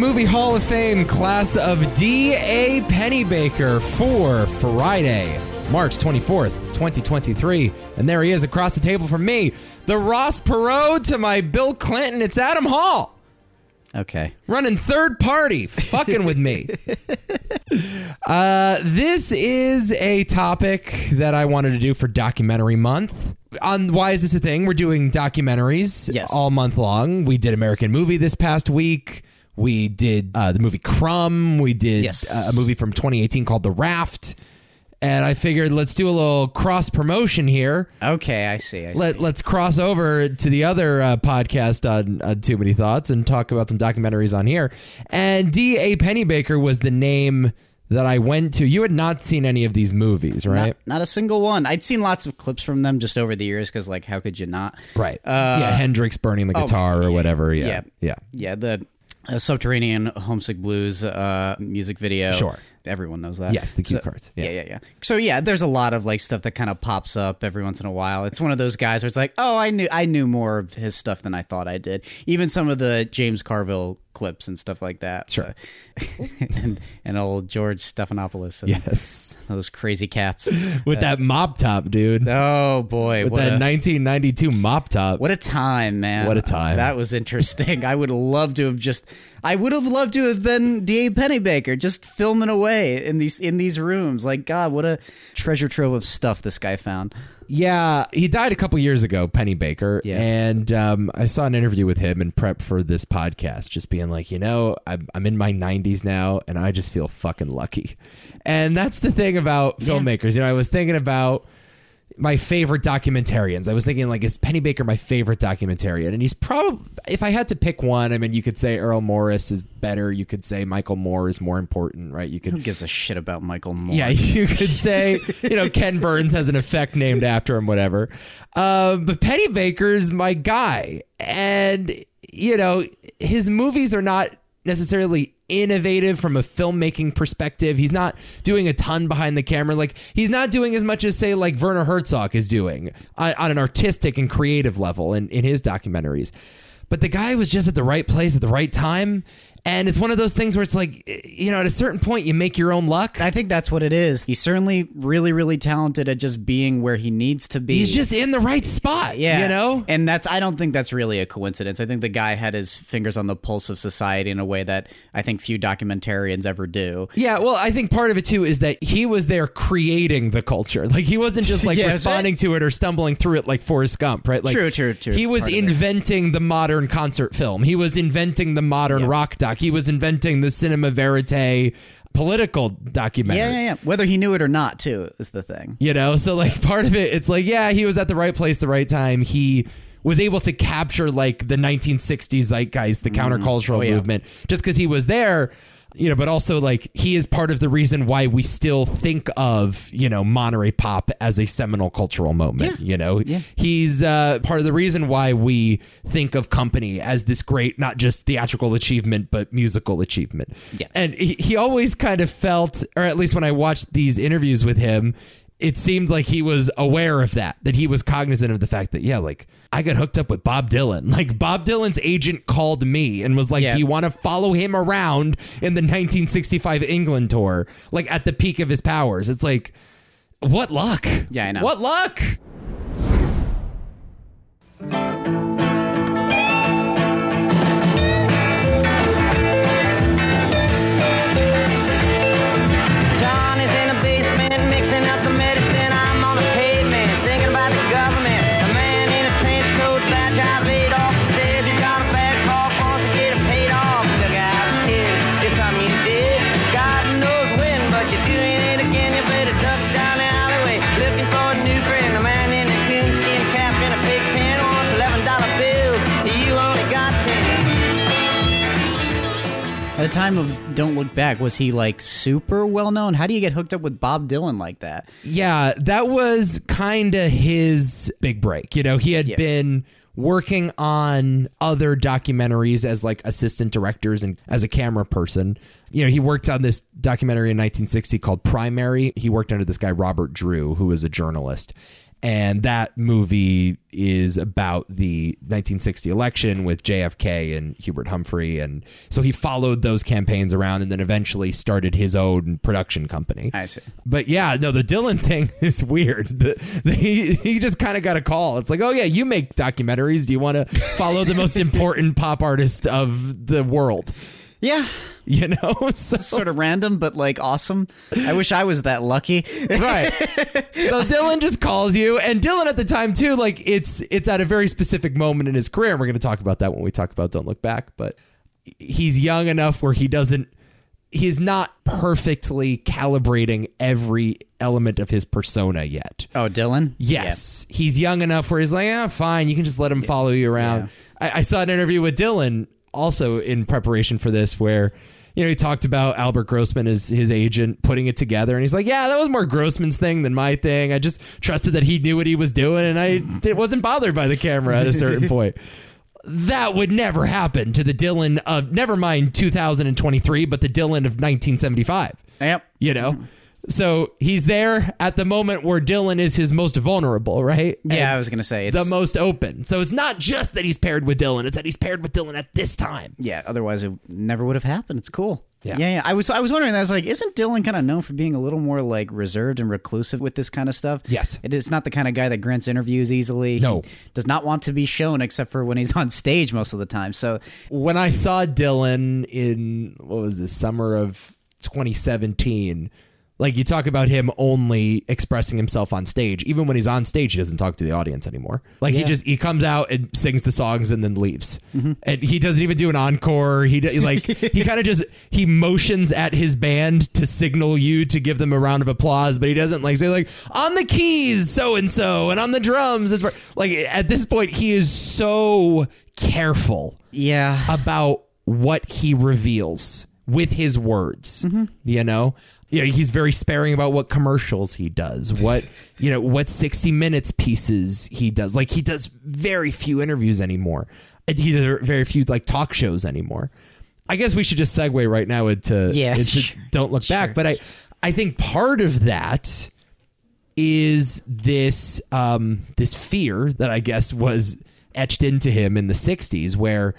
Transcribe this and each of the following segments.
This is the Movie Hall of Fame class of D.A. Pennebaker for Friday, March 24th, 2023. And there he is across the table from me, the Ross Perot to my Bill Clinton. It's Adam Hall Okay. running third party, fucking with me. Uh, this is a topic that I wanted to do for documentary month. On why is this a thing? We're doing documentaries Yes. all month long. We did American Movie this past week. We did uh, the movie Crumb. We did Yes. uh, a movie from 2018 called The Raft. And I figured let's do a little cross promotion here. Okay, I see. I see. Let, let's cross over to the other uh, podcast on, on Too Many Thoughts and talk about some documentaries on here. And D.A. Pennebaker was the name that I went to. You had not seen any of these movies, right? not, not a single one. I'd seen lots of clips from them just over the years because, like, how could you not? right. yeah, Hendrix burning the guitar or whatever. Yeah. yeah. Yeah. Yeah, the uh, Subterranean Homesick Blues uh, music video. Sure. Everyone knows that. Yes, the cue So- cards. Yeah. Yeah. yeah, yeah, So yeah, there's a lot of like stuff that kind of pops up every once in a while. It's one of those guys where it's like, oh, I knew I knew more of his stuff than I thought I did. Even some of the James Carville clips and stuff like that. Sure. and and old George Stephanopoulos. And Yes. Those crazy cats. With that uh, mop top, dude. Oh boy, With that a, 1992 mop top. what a time, man! What a time. That was interesting. I would love to have just. I would have loved to have been D.A. Pennebaker, just filming away in these in these rooms. Like God, what a treasure trove of stuff this guy found. Yeah, he died a couple years ago, Pennebaker. Yeah. And um, I saw an interview with him in prep for this podcast, just being like, you know, I'm, I'm in my 90s now and I just feel fucking lucky. And that's the thing about filmmakers. You know, I was thinking about my favorite documentarians. I was thinking, like, is Pennebaker my favorite documentarian? And he's probably, if I had to pick one, I mean, you could say Errol Morris is better. You could say Michael Moore is more important, right? You could Who gives a shit about Michael Moore? yeah, you could say, you know, Ken Burns has an effect named after him, whatever. Uh, but Pennebaker's my guy. And, you know, his movies are not necessarily innovative from a filmmaking perspective. He's not doing a ton behind the camera. Like, he's not doing as much as, say, like Werner Herzog is doing on, on an artistic and creative level in, in his documentaries. But the guy was just at the right place at the right time. And it's one of those things where it's like, you know, at a certain point, you make your own luck. I think that's what it is. He's certainly really, really talented at just being where he needs to be. He's just in the right spot. yeah, You know? and that's I don't think that's really a coincidence. I think the guy had his fingers on the pulse of society in a way that I think few documentarians ever do. Yeah, well, I think part of it too is that he was there creating the culture. Like he wasn't just like Yeah, responding to it or stumbling through it like Forrest Gump, right? Like True, true, true. He was Part of it. inventing the modern concert film. He was inventing the modern rock doc. He was inventing the cinema verite political documentary. Yeah, yeah, yeah. Whether he knew it or not, too, is the thing. You know, so like part of it, it's like, yeah, he was at the right place, the right time. He was able to capture like the 1960s zeitgeist, the mm-hmm. countercultural Oh, yeah. movement, just because he was there. You know, but also like he is part of the reason why we still think of you know Monterey Pop as a seminal cultural moment. Yeah. You know, Yeah. he's uh, part of the reason why we think of Company as this great, not just theatrical achievement, but musical achievement. Yeah. And he, he always kind of felt, or at least when I watched these interviews with him, it seemed like he was aware of that, that he was cognizant of the fact that, yeah, like I got hooked up with Bob Dylan. Like Bob Dylan's agent called me and was like, Yeah. Do you want to follow him around in the 1965 England tour, like at the peak of his powers? It's like, what luck? Yeah, I know. What luck? Time of Don't Look Back, was he like super well known? How do you get hooked up with Bob Dylan like that? Yeah, that was kind of his big break. You know, he had Yeah. been working on other documentaries as like assistant directors and as a camera person. You know, he worked on this documentary in 1960 called Primary. He worked under this guy Robert Drew, who was a journalist. And that movie is about the 1960 election with JFK and Hubert Humphrey. And so he followed those campaigns around and then eventually started his own production company. I see. But yeah, no, the Dylan thing is weird. The, the, he, he just kind of got a call. It's like, oh, yeah, you make documentaries. Do you want to follow the most important pop artist of the world? Yeah, You know? So, sort of random, but like awesome. I wish I was that lucky. right. So Dylan just calls you, and Dylan at the time too, like it's it's at a very specific moment in his career, and we're going to talk about that when we talk about Don't Look Back. But he's young enough where he doesn't, he's not perfectly calibrating every element of his persona yet. Oh, Dylan. Yes, he's young enough where he's like, ah, fine, you can just let him follow you around. I, I saw an interview with Dylan also in preparation for this where. You know, he talked about Albert Grossman as his agent putting it together, and he's like, "Yeah, that was more Grossman's thing than my thing. I just trusted that he knew what he was doing, and I it wasn't bothered by the camera at a certain point." That would never happen to the Dylan of never mind 2023, but the Dylan of 1975 Yep. you know mm-hmm. So he's there at the moment where dylan is his most vulnerable right Yeah, I was gonna say the most open so it's not just that he's paired with dylan it's that he's paired with dylan at this time Yeah, otherwise it never would have happened. It's cool. Yeah. yeah, yeah. I was I was wondering. I was like, isn't Dylan kind of known for being a little more like reserved and reclusive with this kind of stuff? Yes. it is not the kind of guy that grants interviews easily. No. He does not want to be shown except for when he's on stage most of the time. So when i saw dylan in what was this summer of 2017 like you talk about him only expressing himself on stage. Even when he's on stage he doesn't talk to the audience anymore. Like he just he comes out and sings the songs and then leaves. Mm-hmm. And he doesn't even do an encore. He like he kind of just he motions at his band to signal you to give them a round of applause but he doesn't like say like on the keys so and so and on the drums. This part." like at this point he is so careful yeah, about what he reveals with his words. Mm-hmm. You know, you know, he's very sparing about what commercials he does, what you know, what sixty minutes pieces he does. Like he does very few interviews anymore. And he does very few like talk shows anymore. I guess we should just segue right now into, Yeah, into sure, don't look back. But I I think part of that is this um, this fear that I guess was etched into him in the '60s, where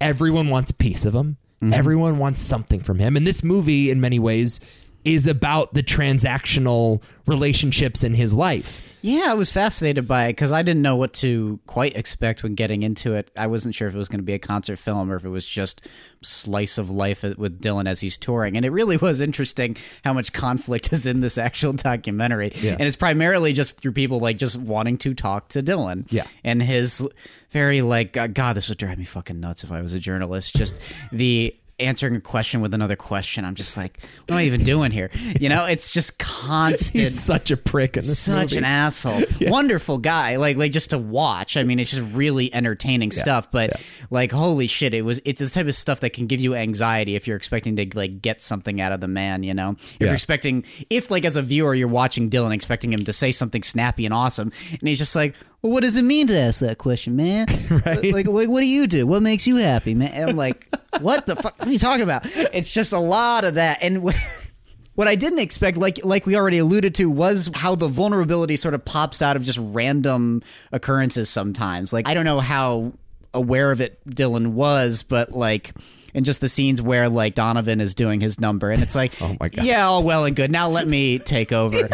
everyone wants a piece of him, everyone wants something from him, and this movie, in many ways, is about the transactional relationships in his life. yeah. I was fascinated by it because I didn't know what to quite expect when getting into it. I wasn't sure if it was going to be a concert film or if it was just slice of life with Dylan as he's touring. And it really was interesting how much conflict is in this actual documentary. Yeah. And it's primarily just through people like just wanting to talk to Dylan. Yeah. And his very like, God, this would drive me fucking nuts if I was a journalist. Just the answering a question with another question. I'm just like, what am I even doing here? You know, it's just constant He's such a prick in this such movie. an asshole. Wonderful guy. Like like just to watch. I mean, it's just really entertaining stuff. But like, holy shit, it was it's the type of stuff that can give you anxiety if you're expecting to like get something out of the man. You know, if Yeah. you're expecting, if like as a viewer you're watching Dylan, expecting him to say something snappy and awesome, and he's just like. Well, what does it mean to ask that question, man? Right. Like, like, what do you do? What makes you happy, man? And I'm like, what the fuck? What are you talking about? It's just a lot of that. And what I didn't expect, like like we already alluded to, was how the vulnerability sort of pops out of just random occurrences sometimes. Like I don't know how aware of it Dylan was, but like in just the scenes where like Donovan is doing his number and it's like Oh my God. Yeah, all well and good. Now let me take over.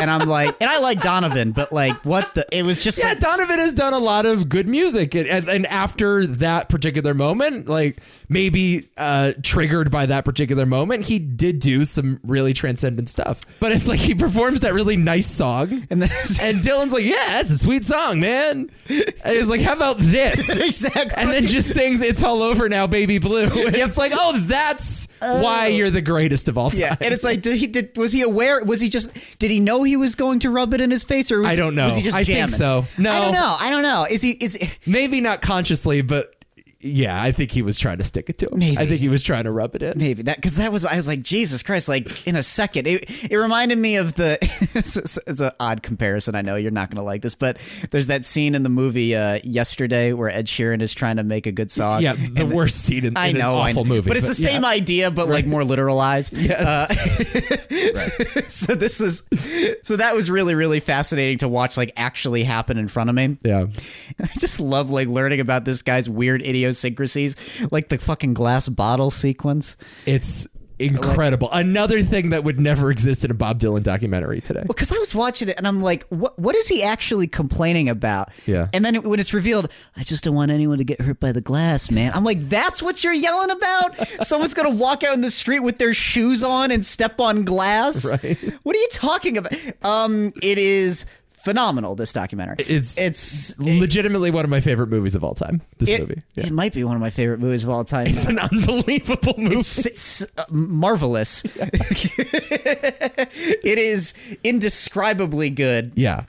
And I'm like, and I like Donovan, but like, what the? It was just Yeah, like, Donovan has done a lot of good music, and, and, and after that particular moment, like maybe uh, triggered by that particular moment, he did do some really transcendent stuff. But it's like he performs that really nice song, And then- and Dylan's like, "Yeah, that's a sweet song, man." And he's like, "How about this?" exactly. And then just sings "It's All Over Now, Baby Blue." And it's like, "Oh, that's why you're the greatest of all time." Yeah, and it's like, did he did was he aware? Was he just did he know he was going to rub it in his face, or was, I don't know. Was he just I think jamming? so. No. I don't know. I don't know. Is he is? maybe not consciously, but yeah, I think he was trying to stick it to him. Maybe. I think he was trying to rub it in. Maybe that because that was I was like Jesus Christ! Like in a second, it, it reminded me of the. it's, it's, it's an odd comparison. I know you're not going to like this, but there's that scene in the movie uh, yesterday where Ed Sheeran is trying to make a good song. Yeah, the And worst scene in, I in know, an I awful know. movie. but it's the same yeah. idea, but like more literalized. Yes. Uh, so this was, so that was really really fascinating to watch, like actually happen in front of me. yeah. I just love like learning about this guy's weird idiosyncrasies, like the fucking glass bottle sequence. It's incredible. Another thing that would never exist in a Bob Dylan documentary today. because I was watching it and I'm like, what what is he actually complaining about? Yeah. And then when it's revealed, I just don't want anyone to get hurt by the glass, man. I'm like, that's what you're yelling about? Someone's gonna walk out in the street with their shoes on and step on glass? Right. What are you talking about? Um, it is phenomenal. This documentary. It's it's legitimately one of my favorite movies of all time. This it, movie. Yeah. it might be one of my favorite movies of all time. It's an unbelievable movie. It's, it's uh, marvelous. it is indescribably good. yeah.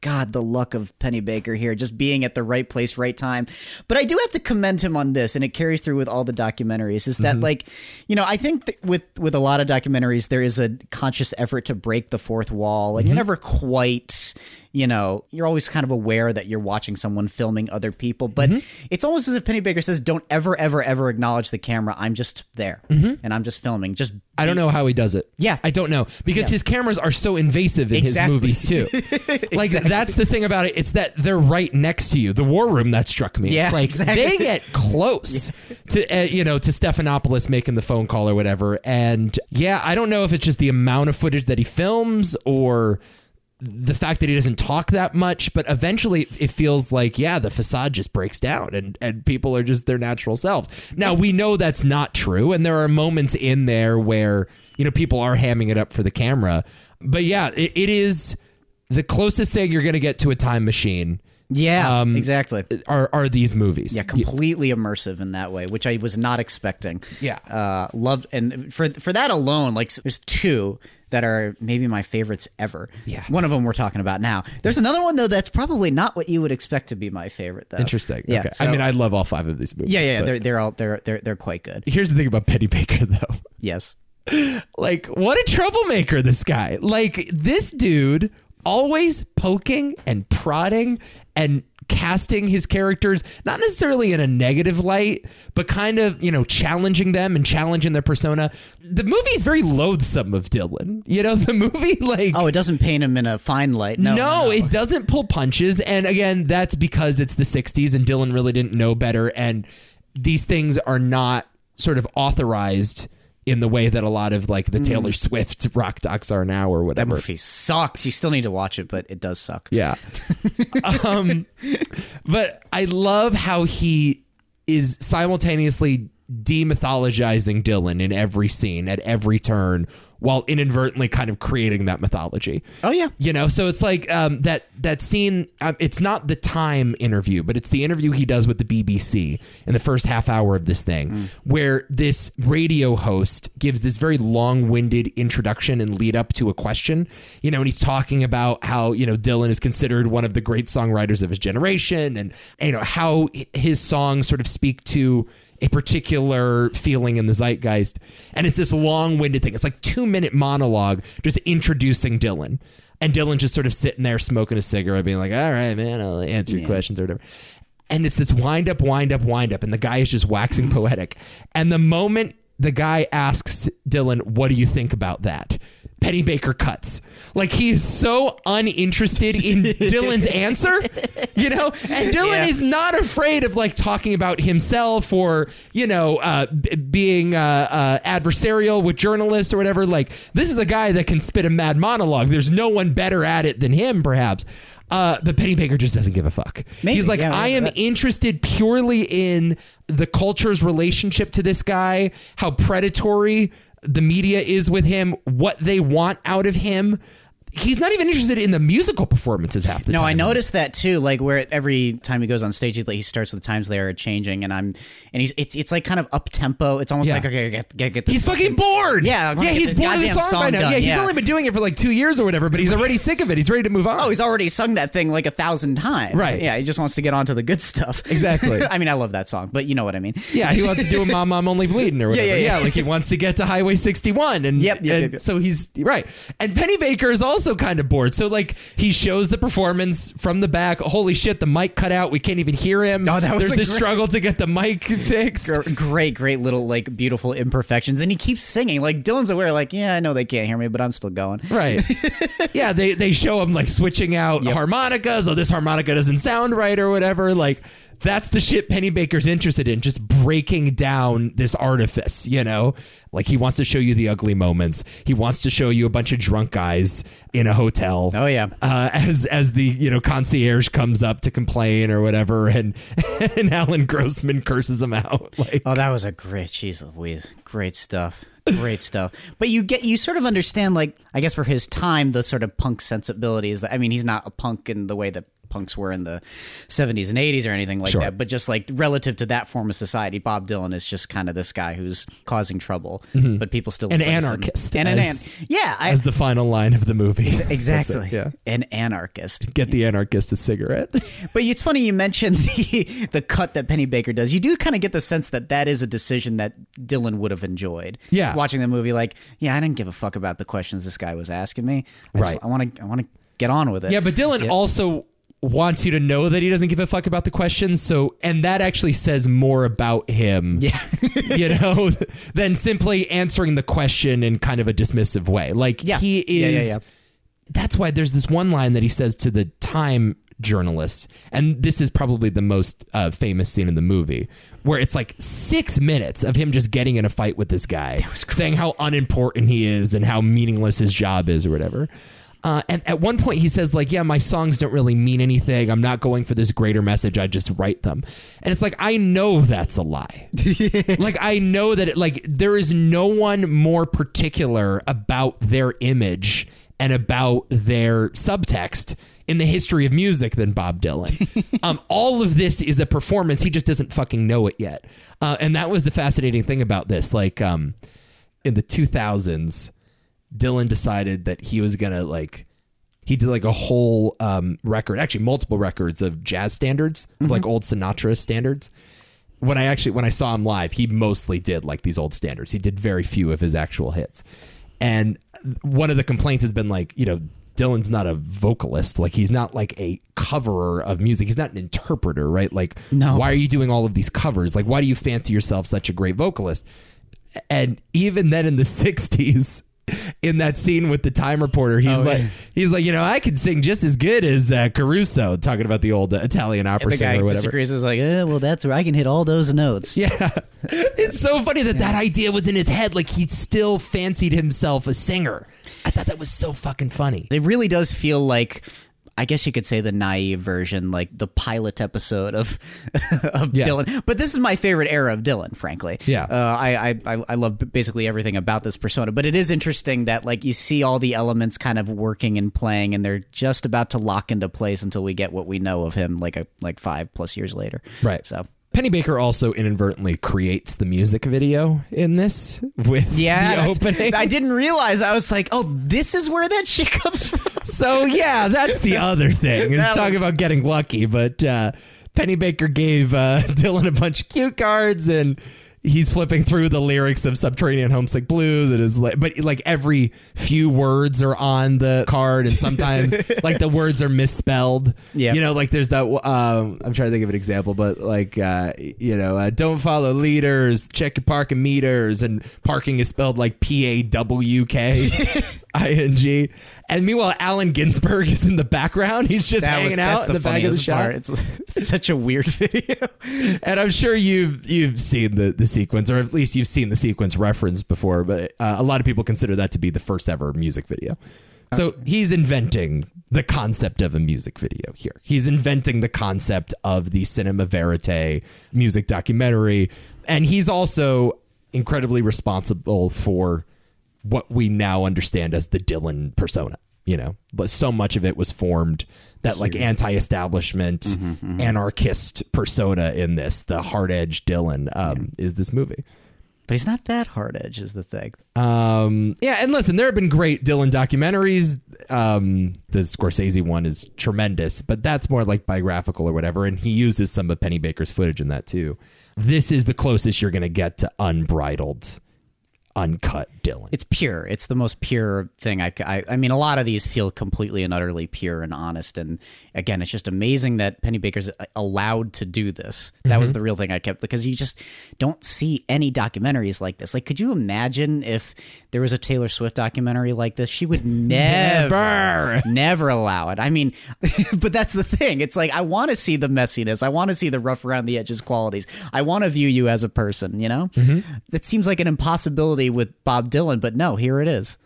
God, the luck of Pennebaker here, just being at the right place, right time. But I do have to commend him on this, and it carries through with all the documentaries. Is that mm-hmm. like, you know, I think with with a lot of documentaries, there is a conscious effort to break the fourth wall, and you're mm-hmm. never quite, you know, you're always kind of aware that you're watching someone filming other people. But it's almost as if Pennebaker says, "Don't ever, ever, ever acknowledge the camera. I'm just there, and I'm just filming. Just I don't know how he does it. Yeah. I don't know because his cameras are so invasive in Exactly. his movies too. Like that's the thing about it. It's that they're right next to you. The War Room that struck me. Yeah, It's like exactly. they get close to uh, you know to Stephanopoulos making the phone call or whatever. And yeah, I don't know if it's just the amount of footage that he films or the fact that he doesn't talk that much, but eventually it feels like, yeah, the facade just breaks down and, and people are just their natural selves. Now, we know that's not true. And there are moments in there where, you know, people are hamming it up for the camera. But yeah, it, it is the closest thing you're going to get to a time machine yeah, exactly. are, are these movies. Yeah, completely immersive in that way, which I was not expecting. Yeah. uh, loved and for for that alone, like there's two that are maybe my favorites ever. Yeah. one of them we're talking about now. There's another one though that's probably not what you would expect to be my favorite though. Interesting. Yeah, okay. so- I mean, I love all five of these movies. yeah, yeah, they're they're all they're they're they're quite good. here's the thing about Pennebaker, though. Yes. Like, what a troublemaker this guy. Like, this dude always poking and prodding and casting his characters, not necessarily in a negative light, but kind of, you know, challenging them and challenging their persona. The movie's very loathsome of Dylan. You know, the movie, like. Oh, it doesn't paint him in a fine light. No, No, it doesn't pull punches. And again, that's because it's the 60s and Dylan really didn't know better. And these things are not sort of authorized in the way that a lot of like the Taylor Swift rock docs are now or that whatever. movie sucks. You still need to watch it, but it does suck. Yeah. um, but I love how he is simultaneously demythologizing Dylan in every scene at every turn while inadvertently kind of creating that mythology. Oh, yeah. You know, so it's like um, that that scene. Um, it's not the time interview, but it's the interview he does with the BBC in the first half hour of this thing, where this radio host gives this very long-winded introduction and lead up to a question. You know, and he's talking about how you know Dylan is considered one of the great songwriters of his generation, and you know how his songs sort of speak to a particular feeling in the zeitgeist. And it's this long winded thing. It's like two minute monologue just introducing Dylan. And Dylan just sort of sitting there smoking a cigarette, being like, all right, man, I'll answer your questions or whatever. And it's this wind up, wind up, wind up. And the guy is just waxing poetic. And the moment the guy asks Dylan, what do you think about that? Pennebaker cuts. Like he is so uninterested in Dylan's answer, you know? And Dylan Yeah. is not afraid of like talking about himself or, you know, uh, b- being uh, uh, adversarial with journalists or whatever. Like this is a guy that can spit a mad monologue. There's no one better at it than him, perhaps. Uh, but Pennebaker just doesn't give a fuck. Maybe, He's like, yeah, I am that- interested purely in the culture's relationship to this guy, how predatory the media is with him, what they want out of him. He's not even interested in the musical performances half the No, time. No, I noticed that too. Like where every time he goes on stage, he, like, he starts with the times they are changing, and I'm and he's it's it's like kind of up tempo. It's almost Yeah. like okay, get get, get this. He's fucking bored. Yeah, yeah, he's bored of the goddamn song, by now. done, Yeah, he's yeah. only been doing it for like two years or whatever, but he's already sick of it. He's ready to move on. Oh, he's already sung that thing like a thousand times. Right. Yeah, he just wants to get on to the good stuff. Exactly. I mean, I love that song, but you know what I mean. Yeah, he wants to do a mom, mom only bleeding or whatever. yeah, yeah. like he wants to get to Highway 61, and Yep, yep, and yep, yep. so he's right. And Pennebaker is also kind of bored. So like he shows the performance from the back. Holy shit, the mic cut out. We can't even hear him. Oh, that was There's this great- struggle to get the mic fixed. Gr- Great, great little like beautiful imperfections, and he keeps singing. Like Dylan's aware, like yeah, I know they can't hear me, but I'm still going. Right. yeah, they they show him like switching out harmonicas. Oh, this harmonica doesn't sound right or whatever. Like that's the shit Pennebaker's interested in, just breaking down this artifice, you know? Like he wants to show you the ugly moments. He wants to show you a bunch of drunk guys in a hotel. Oh, yeah. Uh, as as the, you know, concierge comes up to complain or whatever and and Alan Grossman curses him out. Like Oh, that was a great, jeez Louise, great stuff, great stuff. But you get, you sort of understand, like, I guess for his time, the sort of punk sensibilities. That I mean, he's not a punk in the way that punks were in the 70s and 80s or anything like Sure. that, but just like relative to that form of society, Bob Dylan is just kind of this guy who's causing trouble, mm-hmm. but people still An anarchist, and an an- yeah, I, as the final line of the movie. That's it, exactly, yeah. an anarchist. Get the anarchist a cigarette. But it's funny you mentioned the the cut that Pennebaker does. You do kind of get the sense that that is a decision that Dylan would have enjoyed. Yeah. Just watching the movie, like, yeah, I didn't give a fuck about the questions this guy was asking me. I just- Right. I want to. I want to get on with it. Yeah, but Dylan also wants you to know that he doesn't give a fuck about the questions. So, and that actually says more about him, Yeah. you know, than simply answering the question in kind of a dismissive way. Like Yeah. he is. yeah, yeah. That's why there's this one line that he says to the Time journalist, and this is probably the most uh, famous scene in the movie, where it's like six minutes of him just getting in a fight with this guy, saying how unimportant he is and how meaningless his job is or whatever. Uh, and at one point he says like, "Yeah, my songs don't really mean anything. I'm not going for this greater message. I just write them." And it's like I know that's a lie. like I know that it, like there is no one more particular about their image and about their subtext in the history of music than Bob Dylan. um, all of this is a performance. He just doesn't fucking know it yet. Uh, and that was the fascinating thing about this. Like um, in the 2000s, Dylan decided that he was gonna like he did like a whole um, record, actually multiple records of jazz standards, like old Sinatra standards. When I actually when I saw him live, he mostly did like these old standards. He did very few of his actual hits. And one of the complaints has been like, you know, Dylan's not a vocalist. Like he's not like a coverer of music. He's not an interpreter, right? Like No. why are you doing all of these covers? Like why do you fancy yourself such a great vocalist? And even then in the 60s, in that scene with the time reporter, he's Oh, like, yeah. he's like, you know, I can sing just as good as uh, Caruso, talking about the old uh, Italian opera singer or whatever. disagrees. Is like, eh, well, that's where I can hit all those notes. Yeah, it's so funny that that idea was in his head. Like he still fancied himself a singer. I thought that was so fucking funny. It really does feel like. I guess you could say the naive version, like the pilot episode of of Yeah. Dylan. But this is my favorite era of Dylan, frankly. Yeah. uh, I, I I I love basically everything about this persona. But it is interesting that like you see all the elements kind of working and playing, and they're just about to lock into place until we get what we know of him, like a like five plus years later. Right. So Pennebaker also inadvertently creates the music video in this with yeah, the opening. I didn't realize. I was like, oh, this is where that shit comes from. So yeah, that's the other thing. That talking about getting lucky, but uh, Pennebaker gave uh, Dylan a bunch of cue cards, and he's flipping through the lyrics of Subterranean Homesick Blues, and is like, but like every few words are on the card, and sometimes like the words are misspelled. Yeah. you know, like there's that. Um, I'm trying to think of an example, but like uh, you know, uh, don't follow leaders, check your parking meters, and parking is spelled like P A W K I N G. And meanwhile, Allen Ginsberg is in the background. He's just hanging out in the, back of the shot. It's, it's such a weird video. And I'm sure you've you've seen the the sequence, or at least you've seen the sequence referenced before. But uh, a lot of people consider that to be the first ever music video. So he's inventing the concept of a music video here. He's inventing the concept of the cinema verite music documentary, and he's also incredibly responsible for what we now understand as the Dylan persona. you know, but so much of it was formed that like anti-establishment Mm-hmm, anarchist persona in this, the hard edge Dylan, um, is this movie. But he's not that hard edge, is the thing. Um, yeah, and listen, there have been great Dylan documentaries. Um, the Scorsese one is tremendous, but that's more like biographical or whatever, and he uses some of Pennebaker's footage in that too. This is the closest you're going to get to unbridled, uncut Dylan. It's pure. It's the most pure thing. I, I, I mean, a lot of these feel completely and utterly pure and honest. And again, it's just amazing that Pennebaker's uh, allowed to do this. That was mm-hmm. the real thing I kept because you just don't see any documentaries like this. Like, could you imagine if there was a Taylor Swift documentary like this? She would never, never allow it. I mean, but that's the thing. It's like I want to see the messiness. I want to see the rough around the edges qualities. I want to view you as a person. You know, mm-hmm. that seems like an impossibility with Bob Dylan, but no, here it is.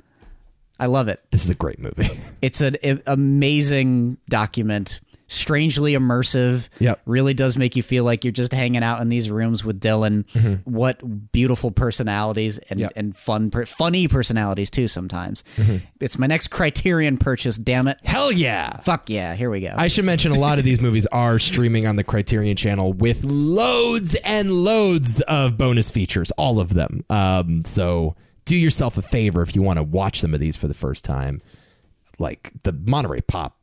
I love it. this is a great movie. It's an amazing document. Strangely immersive. Yep. Really does make you feel like you're just hanging out in these rooms with Dylan. What beautiful personalities and, Mm-hmm. Yep. and fun, funny personalities too. Sometimes Mm-hmm. it's my next Criterion purchase. Damn it! Hell yeah! Fuck yeah! Here we go. I should mention a lot of these movies are streaming on the Criterion channel with loads and loads of bonus features, all of them. Um, so do yourself a favor if you want to watch some of these for the first time. Like the Monterey Pop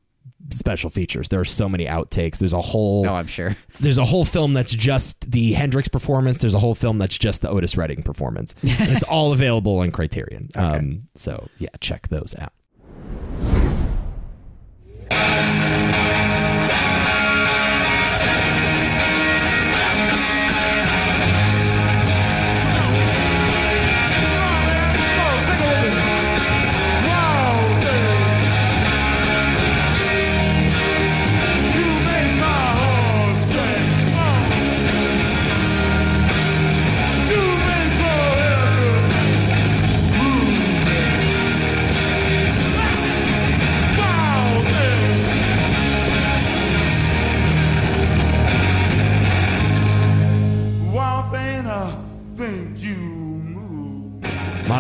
special features. There are so many outtakes. There's a whole oh, I'm sure. there's a whole film that's just the Hendrix performance. There's a whole film that's just the Otis Redding performance. And it's all available on Criterion. Um, so yeah, check those out.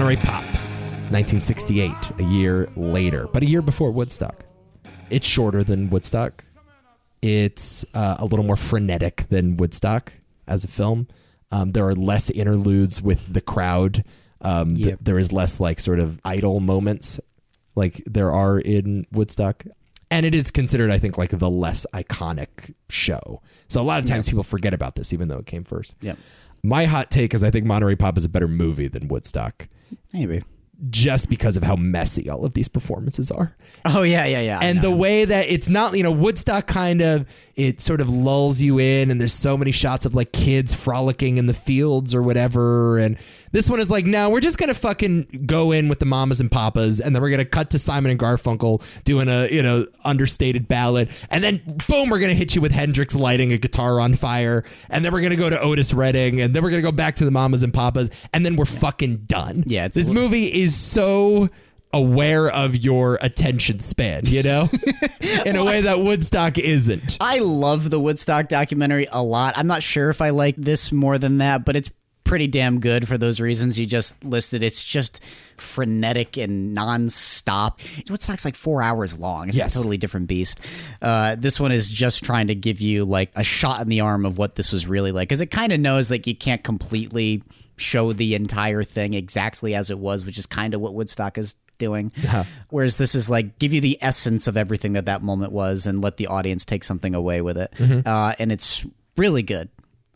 Monterey Pop, 1968, a year later, but a year before Woodstock. It's shorter than Woodstock. It's uh, a little more frenetic than Woodstock as a film. Um, there are less interludes with the crowd. Um, th- there is less like sort of idle moments like there are in Woodstock. And it is considered, I think, like the less iconic show. So a lot of times people forget about this, even though it came first. Yep. My hot take is I think Monterey Pop is a better movie than Woodstock Maybe. just because of how messy all of these performances are. Oh yeah, yeah, yeah. And the way that it's not, you know, Woodstock kind of it sort of lulls you in and there's so many shots of like kids frolicking in the fields or whatever and this one is like, no, we're just gonna fucking go in with the mamas and papas, and then we're gonna cut to Simon and Garfunkel doing a you know understated ballad, and then boom, we're gonna hit you with Hendrix lighting a guitar on fire, and then we're gonna go to Otis Redding, and then we're gonna go back to the mamas and papas, and then we're fucking done. Yeah, it's this a li- movie is so aware of your attention span, you know, in a way that Woodstock isn't. I love the Woodstock documentary a lot. I'm not sure if I like this more than that, but it's pretty damn good for those reasons you just listed. It's just frenetic and nonstop. Woodstock's like four hours long. It's Yes. a totally different beast. Uh, this one is just trying to give you like a shot in the arm of what this was really like, because it kind of knows like you can't completely show the entire thing exactly as it was, which is kind of what Woodstock is doing. Whereas this is like give you the essence of everything that that moment was and let the audience take something away with it. Uh, and it's really good.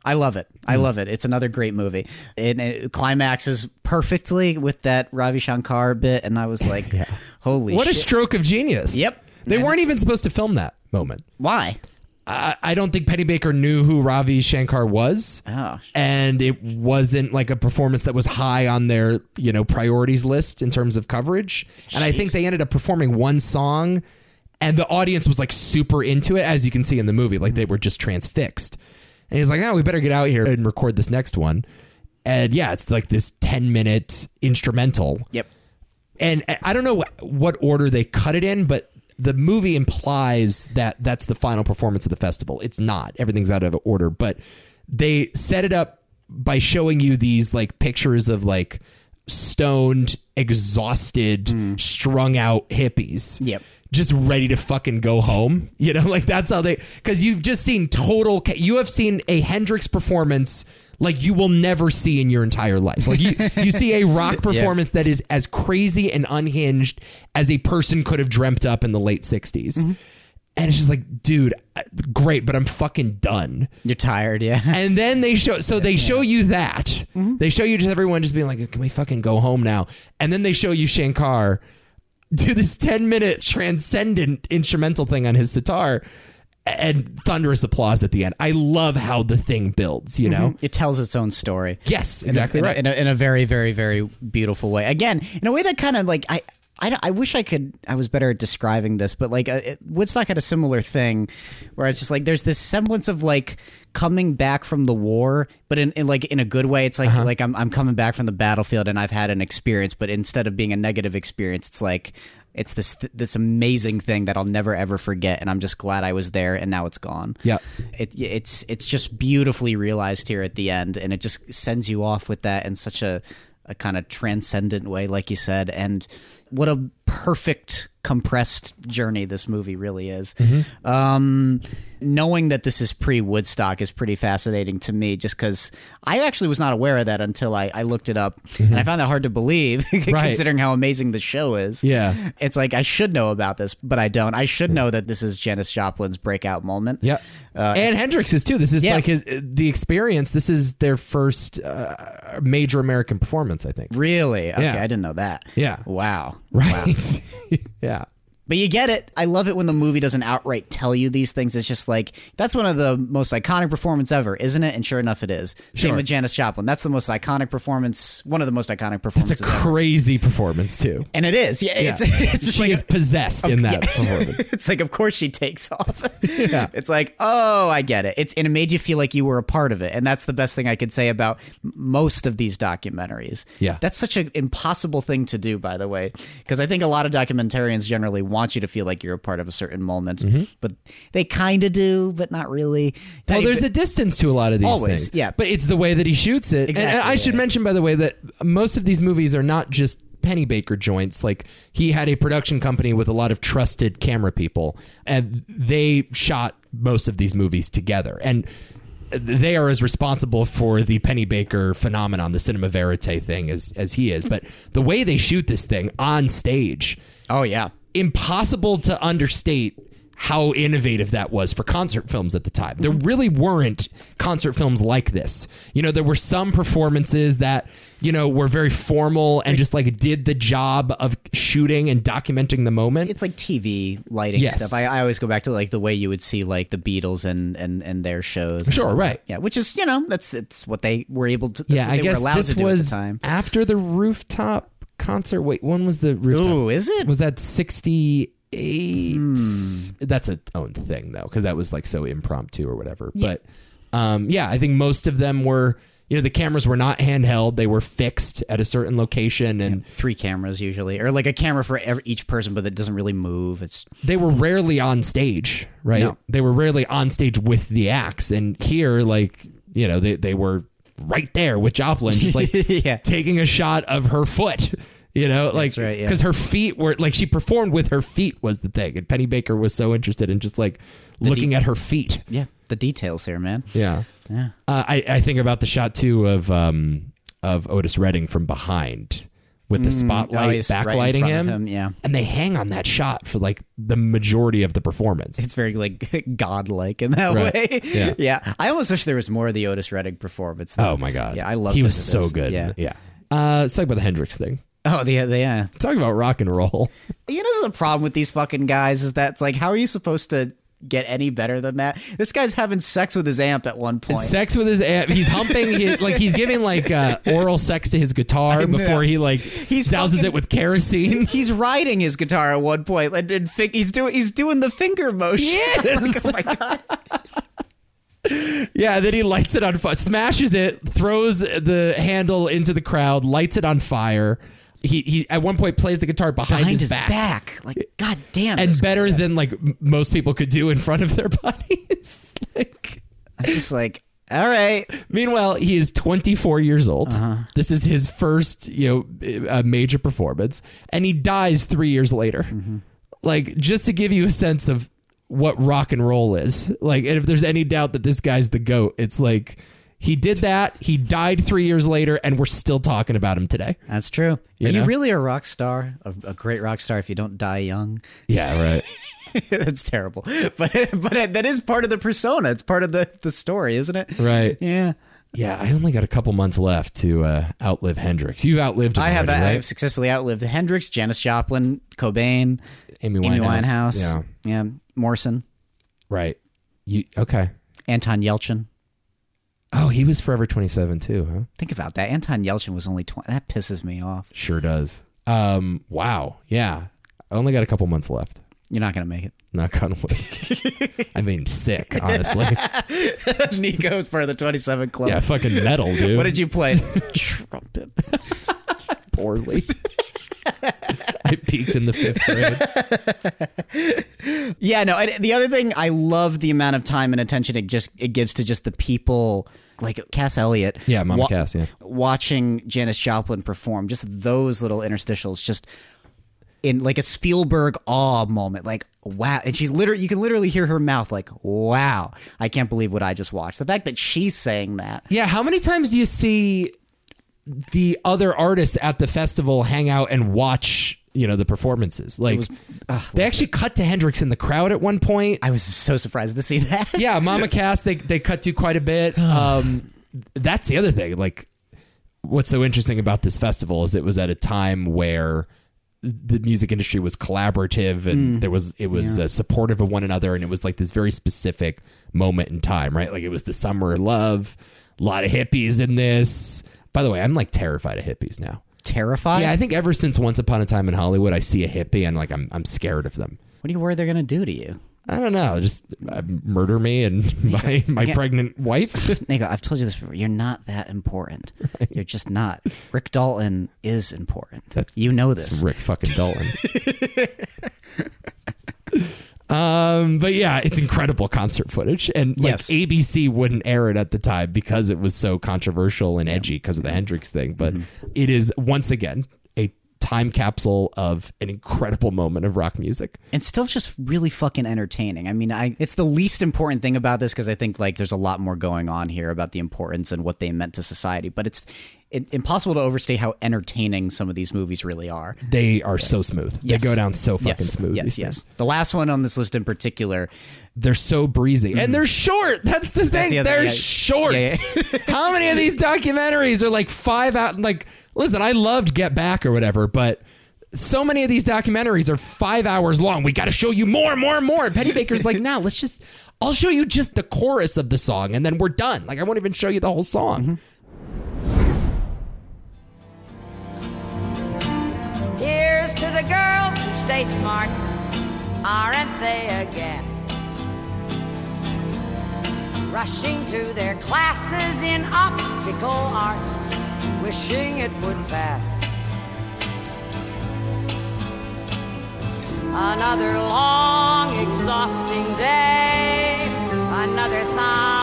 I love it. I hmm. love it. It's another great movie. And it climaxes perfectly with that Ravi Shankar bit. And I was like, holy What a stroke of genius. Yep. They weren't even supposed to film that moment. Why? I, I don't think Pennebaker knew who Ravi Shankar was. Oh. And it wasn't like a performance that was high on their, you know, priorities list in terms of coverage. And I think they ended up performing one song and the audience was like super into it, as you can see in the movie. Like they were just transfixed. And he's like, oh, we better get out here and record this next one. And yeah, it's like this 10 minute instrumental Yep. and I don't know what, what order they cut it in, but the movie implies that that's the final performance of the festival. It's not. Everything's out of order, but they set it up by showing you these like pictures of like stoned, exhausted, mm. strung out hippies. Yep. Just ready to fucking go home. You know, like that's how they, because you've just seen total, you have seen a Hendrix performance like you will never see in your entire life. Like you, you see a rock performance that is as crazy and unhinged as a person could have dreamt up in the late 60s. And it's just like, dude, uh, great, but I'm fucking done. You're tired, yeah. And then they show, so they show you that. They show you just everyone just being like, can we fucking go home now? And then they show you Shankar do this 10 minute transcendent instrumental thing on his sitar and thunderous applause at the end. I love how the thing builds, you know? Mm-hmm. It tells its own story. Yes, exactly in a, right. In a, in a very, very, very beautiful way. Again, in a way that kind of like I. I, I wish I could. I was better at describing this, but like uh, it, Woodstock had a similar thing, where it's just like there's this semblance of like coming back from the war, but in, in like in a good way. It's like Uh-huh. like I'm I'm coming back from the battlefield and I've had an experience, but instead of being a negative experience, it's like it's this this amazing thing that I'll never ever forget, and I'm just glad I was there, and now it's gone. Yep. it, it's it's just beautifully realized here at the end, and it just sends you off with that in such a a kind of transcendent way, like you said, and what a perfect compressed journey this movie really is. Um, knowing that this is pre Woodstock is pretty fascinating to me, just because I actually was not aware of that until I, I looked it up, and I found that hard to believe, Right. considering how amazing the show is. Yeah. it's like I should know about this, but I don't. I should know that this is Janis Joplin's breakout moment. Yeah. and Hendrix's too. This is yeah. like his the experience. This is their first uh, major American performance, I think. Really? Okay, Yeah. I didn't know that. Yeah. Wow. Right. yeah. But you get it. I love it when the movie doesn't outright tell you these things. It's just like that's one of the most iconic performances ever, isn't it? And sure enough, it is. Same Sure. with Janis Joplin. That's the most iconic performance. One of the most iconic performances. It's a ever. crazy performance too. and it is. Yeah. It's it's just she like is possessed in that performance. it's like of course she takes off. Yeah. It's like, oh, I get it. It's and it made you feel like you were a part of it. And that's the best thing I could say about m- most of these documentaries. Yeah. That's such an impossible thing to do, by the way. Because I think a lot of documentarians generally want you to feel like you're a part of a certain moment. But they kinda do, but not really. Mm-hmm. Well, there's a distance to a lot of these Always, things. yeah. But it's the way that he shoots it. Exactly, And I should mention, by the way, that most of these movies are not just Pennebaker joints. Like he had a production company with a lot of trusted camera people, and they shot most of these movies together. And they are as responsible for the Pennebaker phenomenon, the cinema verite thing, as as he is. But the way they shoot this thing on stage, Oh yeah. Impossible to understate how innovative that was for concert films at the time. There really weren't concert films like this. You know, there were some performances that, you know, were very formal and just like did the job of shooting and documenting the moment. It's like TV lighting Yes. stuff. I, I always go back to like the way you would see like the Beatles and and, and their shows. Sure, right. Yeah, which is you know that's it's what they were able to. Yeah, I guess were allowed this to do was at the time. after the rooftop concert. Wait, when was the rooftop? Ooh, is it? Was that 68? Hmm. That's a own thing though, because that was like so impromptu or whatever. But um, yeah, I think most of them were, you know, the cameras were not handheld; they were fixed at a certain location, and Three cameras usually, or like a camera for every, each person, but it doesn't really move. It's they were rarely on stage, right? No. They were rarely on stage with the acts, and here, like, you know, they they were right there with Joplin, just like Yeah. taking a shot of her foot. You know, like That's right, yeah. because her feet were like she performed with her feet was the thing, and Pennebaker was so interested in just like looking at her feet. yeah, the details here, man. Yeah, Yeah. Uh, I I think about the shot too of um of Otis Redding from behind with the spotlight Oh, he's right in backlighting front him. of him, yeah. and they hang on that shot for like the majority of the performance. It's very like godlike in that Right. way. Yeah. I almost wish there was more of the Otis Redding performance. Oh my god! Yeah, I love. He was so good. Yeah. Yeah. Uh, let's talk about the Hendrix thing. Oh, the, the yeah. Talk about rock and roll. You know, this is the problem with these fucking guys is that it's like, how are you supposed to get any better than that? This guy's having sex with his amp at one point. Sex with his amp. He's humping. His, like he's giving like uh, oral sex to his guitar before he like He's douses fucking- it with kerosene. He's riding his guitar at one point, and, and fig- he's doing he's doing the finger motion. Yes. Like, oh my god! Yeah. Then he lights it on fire, smashes it, throws the handle into the crowd, lights it on fire. He he at one point plays the guitar behind, Behind his, his back. back. like god damn. and guy. better than like most people could do in front of their bodies. like I'm just like, All right. Meanwhile, he is 24 years old. Uh-huh. This is his first, you know, uh, major performance, and he dies three years later. Mm-hmm. Like, just to give you a sense of what rock and roll is. Like, and if there's any doubt that this guy's the goat, it's like he did that. He died three years later, and we're still talking about him today. That's true. You Are know? you really a rock star? A, a great rock star if you don't die young? Yeah, right. That's terrible. But but that is part of the persona. It's part of the, the story, isn't it? Right. Yeah. Yeah, I only got a couple months left to uh, outlive Hendrix. You've outlived I have already, I right? have successfully outlived Hendrix, Janis Joplin, Cobain, Amy Winehouse. Amy Winehouse, Yeah, yeah, Morrison, right. You okay? Anton Yelchin. Oh, he was Forever 27 too, huh? Think about that. Anton Yelchin was only 20. That pisses me off. Sure does. Um, wow. Yeah. I only got a couple months left. You're not going to make it. On wood. I mean, sick, honestly. Nico's part of the 27 club. Yeah, fucking metal, dude. What did you play? Trumpet. poorly? I peaked in the fifth grade. Yeah, no. And the other thing, I love the amount of time and attention it just it gives to just the people, like Cass Elliot. Yeah, Mama Cass, yeah. Watching Janis Joplin perform, just those little interstitials, just in like a Spielberg awe moment, like wow. And she's literally, you can literally hear her mouth, like wow, I can't believe what I just watched. The fact that she's saying that, Yeah, how many times do you see the other artists at the festival hang out and watch, you know, the performances? Like, they actually cut to Hendrix in the crowd at one point. I was so surprised to see that. yeah, Mama Cass, they they cut to quite a bit. Um, that's the other thing. Like, what's so interesting about this festival is it was at a time where the music industry was collaborative and there was it was uh, supportive of one another and it was like this very specific moment in time right like it was the summer of love a lot of hippies in this by the way i'm like terrified of hippies now Terrified. yeah i think ever since once upon a time in hollywood i see a hippie and like i'm, I'm scared of them What do you worry they're gonna do to you? I don't know. Just uh, murder me and my my pregnant wife. Nico, I've told you this before. You're not that important. You're just not. Rick Dalton is important. you know this. Rick fucking Dalton. Um, but yeah, it's incredible concert footage, and like Yes. ABC wouldn't air it at the time because it was so controversial and edgy because of the Hendrix thing. But Mm-hmm. it is once again a time capsule of an incredible moment of rock music. and still just really fucking entertaining. I mean, I it's the least important thing about this because I think like there's a lot more going on here about the importance and what they meant to society. But it's it, impossible to overstate how entertaining some of these movies really are. They are so smooth. Yes. They go down so fucking yes, smooth. Yes, yes. The last one on this list in particular, They're so breezy and they're mm-hmm. short. That's the thing. the other- they're yeah. short. Yeah, How many of these documentaries are like five out? Like, listen, I loved Get Back or whatever, but so many of these documentaries are five hours long. We got to show you more and more and more. And Pennebaker's like, now let's just, I'll show you just the chorus of the song and then we're done. Like, I won't even show you the whole song. Here's to the girls who stay smart. Aren't they a gas? Rushing to their classes in optical art, wishing it would pass. Another long, exhausting day, another thousand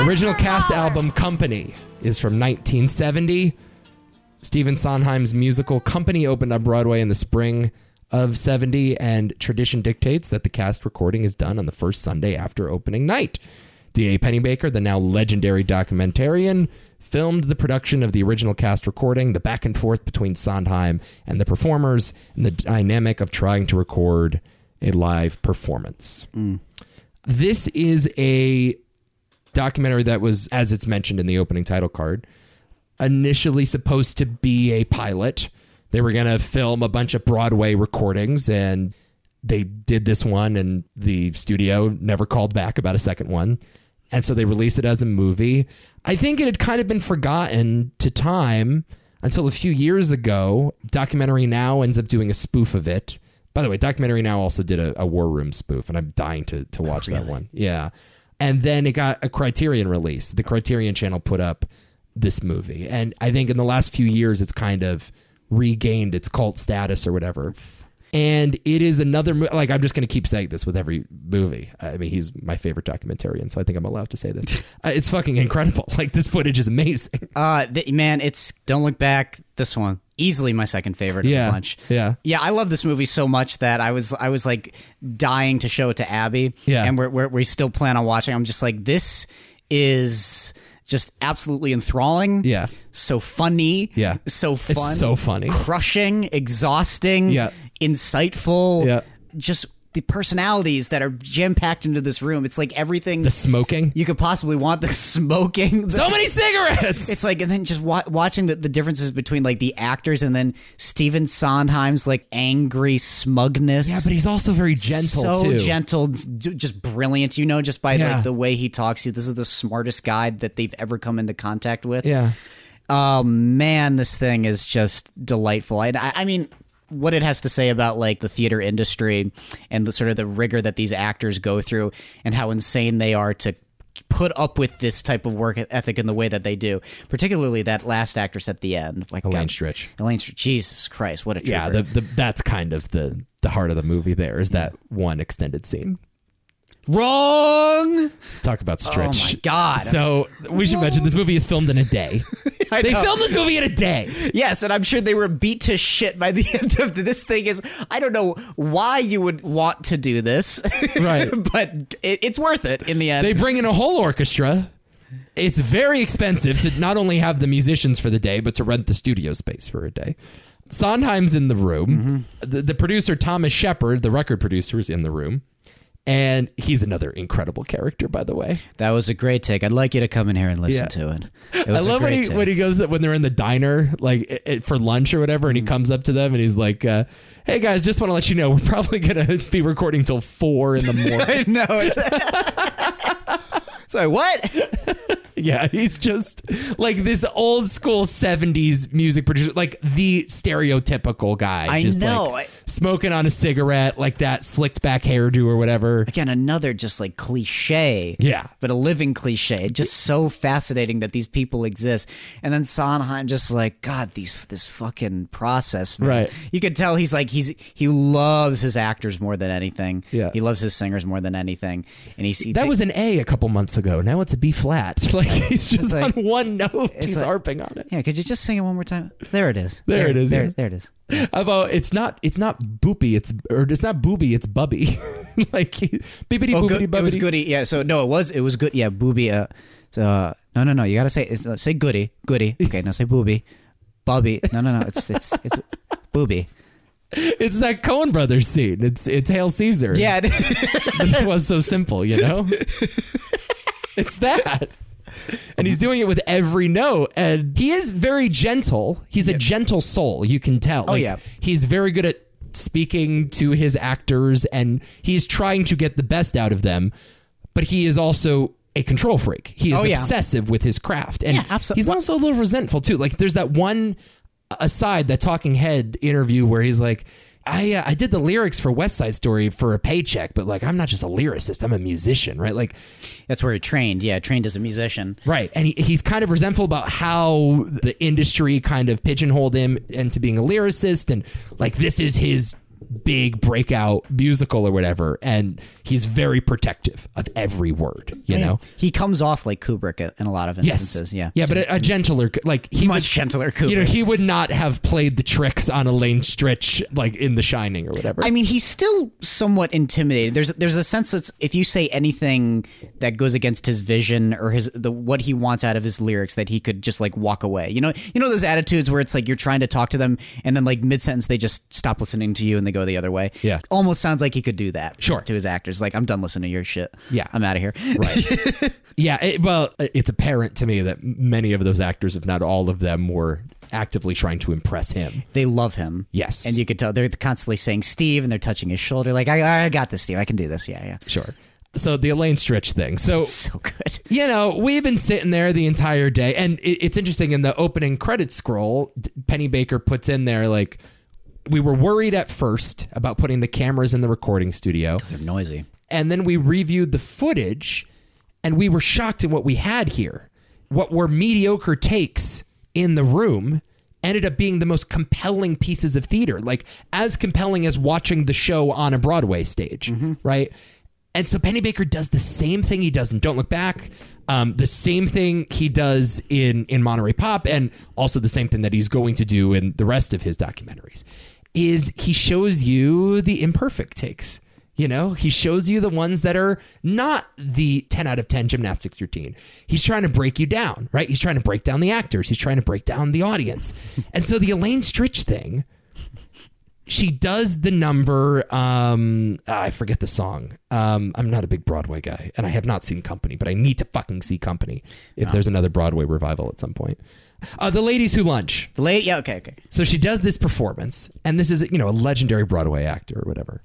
Original cast album Company is from 1970. Stephen Sondheim's musical Company opened on Broadway in the spring of 70, and tradition dictates that the cast recording is done on the first Sunday after opening night. D.A. Pennebaker, the now legendary documentarian, filmed the production of the original cast recording, the back and forth between Sondheim and the performers, and the dynamic of trying to record a live performance. Mm. This is a documentary that was, as it's mentioned in the opening title card, initially supposed to be a pilot. They were going to film a bunch of Broadway recordings and they did this one and the studio never called back about a second one. And so they released it as a movie. I think it had kind of been forgotten to time until a few years ago. Documentary Now ends up doing a spoof of it. By the way, Documentary Now also did a, a War Room spoof, and I'm dying to, to watch that one. Yeah. And then it got a Criterion release. The Criterion Channel put up this movie, and I think in the last few years, it's kind of regained its cult status or whatever. And it is another like I'm just going to keep saying this with every movie. I mean, he's my favorite documentarian, so I think I'm allowed to say this. uh, it's fucking incredible. Like this footage is amazing. Uh, th- man, it's Don't Look Back. This one easily my second favorite of Yeah, the bunch. yeah. yeah. I love this movie so much that I was I was like dying to show it to Abby. Yeah. and we're, we're, we still plan on watching. I'm just like this is just absolutely enthralling. Yeah. so funny. Yeah. so It's fun. so funny. crushing, exhausting. Yeah. Insightful. Yeah. just the personalities that are jam packed into this room. It's like everything The smoking, you could possibly want. The smoking. The, so many cigarettes. it's like, and then just wa- watching the, the differences between like the actors and then Stephen Sondheim's like angry smugness. yeah, but he's also very gentle so too. gentle, d- just brilliant. You know, just by Yeah. like the way he talks. This is the smartest guy that they've ever come into contact with. Yeah. Oh man, this thing is just delightful. I, I, I mean, what it has to say about like the theater industry and the sort of the rigor that these actors go through and how insane they are to put up with this type of work ethic in the way that they do. Particularly that last actress at the end, like Elaine God- Stritch. Elaine Stritch. Jesus Christ, what a trooper. Yeah, the, the, that's kind of the the heart of the movie. There is that one extended scene. Wrong. Let's talk about oh Stritch. Oh my God. So we should mention this movie is filmed in a day. They know. filmed this movie in a day. Yes, and I'm sure they were beat to shit by the end of the, this thing. Is I don't know why you would want to do this, Right. but it, it's worth it in the end. They bring in a whole orchestra. It's very expensive to not only have the musicians for the day, but to rent the studio space for a day. Sondheim's in the room. Mm-hmm. The, the producer Thomas Shepard, the record producer, is in the room, and he's another incredible character, by the way. That was a great take. I'd like you to come in here and listen Yeah. to it. it I love when he take. when he goes when they're in the diner like i- i- for lunch or whatever, and he comes up to them and he's like, uh, "Hey guys, just want to let you know we're probably gonna be recording till four in the morning." no. It's so what? Yeah, he's just like this old school '70s music producer, like the stereotypical guy. I just know. like, smoking on a cigarette, like that slicked back hairdo or whatever. Again, another just like cliche. Yeah. But a living cliche. Just so fascinating that these people exist. And then Sondheim just like, God, these this fucking process, man. Right. You could tell he's like he's he loves his actors more than anything. Yeah. He loves his singers more than anything. And he That was an A a couple months ago. Now it's a B flat. Like he's just like- on one note. He's like- harping on it. Yeah, could you just sing it one more time? There it is. There it is, There, yeah. there it is. Although it's not, it's not boopy. It's or it's not booby. It's bubby. like bibbity Oh, boopity good, it was goody. Yeah. So no, it was it was good. Yeah, booby. Uh, so, uh, no, no, no. You gotta say it's, uh, say goody, goody. Okay, now say booby, bubby. No, no, no. It's it's it's booby. It's that Coen Brothers scene. It's it's Hail Caesar. Yeah. it was so simple. You know, it's that. And he's doing it with every note, and he is very gentle. He's a gentle soul. You can tell. Oh, Like, yeah. he's very good at speaking to his actors, and he's trying to get the best out of them. But he is also a control freak. He is Oh, yeah. obsessive with his craft, and Yeah, absol- he's also a little resentful too. Like there's that one aside, that Talking Head interview where he's like. I, uh, I did the lyrics for West Side Story for a paycheck, but like I'm not just a lyricist, I'm a musician, right? Like That's where he trained. Yeah, trained as a musician. Right. And he, he's kind of resentful about how the industry kind of pigeonholed him into being a lyricist and like this is his big breakout musical or whatever. And he's very protective of every word, you know? he comes off like Kubrick in a lot of Yes. instances. Yeah. Yeah, but a, a gentler, like he Much would- gentler You know, he would not have played the tricks on Elaine Stritch like in The Shining or whatever. I mean, he's still somewhat intimidated. There's there's a sense that if you say anything that goes against his vision or his the what he wants out of his lyrics, that he could just like walk away. You know, you know those attitudes where it's like you're trying to talk to them and then like mid sentence they just stop listening to you and they go the other way. Yeah. almost sounds like he could do that. Sure. to his actors, like I'm done listening to your shit. Yeah. I'm out of here. Right. yeah. It, well, it's apparent to me that many of those actors, if not all of them, were actively trying to impress him. they love him. Yes. and you could tell they're constantly saying Steve and they're touching his shoulder, like I I got this, Steve. I can do this. Yeah, yeah. Sure. So the Elaine Stritch thing. So So good. you know, we've been sitting there the entire day, and it, it's interesting. In the opening credit scroll, Pennebaker puts in there like, we were worried at first about putting the cameras in the recording studio, because They're noisy. and then we reviewed the footage, And we were shocked at what we had here. What were mediocre takes in the room ended up being the most compelling pieces of theater, like as compelling as watching the show on a Broadway stage, right? And so Pennebaker does the same thing he does in Don't Look Back, um, the same thing he does in in Monterey Pop, and also the same thing that he's going to do in the rest of his documentaries. Is he shows you the imperfect takes. You know, he shows you the ones that are not the 10 out of 10 gymnastics routine. He's trying to break you down, right? He's trying to break down the actors. He's trying to break down the audience. And so the Elaine Stritch thing, she does the number um i forget the song um i'm not a big broadway guy and i have not seen company but i need to fucking see company if there's another broadway revival at some point uh, the ladies who lunch The late, yeah, okay, okay. so she does this performance and this is you know a legendary broadway actor or whatever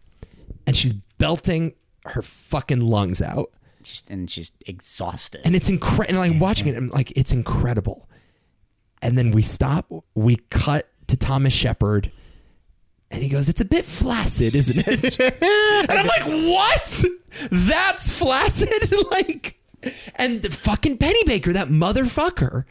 and she's belting her fucking lungs out She's, and she's exhausted. and it's incredible. And I'm watching it, and like it's incredible. And then we stop. We cut to Thomas Shepard, and he goes, "It's a bit flaccid, isn't it?" and I'm like, "What? That's flaccid?" like, and the fucking Pennebaker, that motherfucker,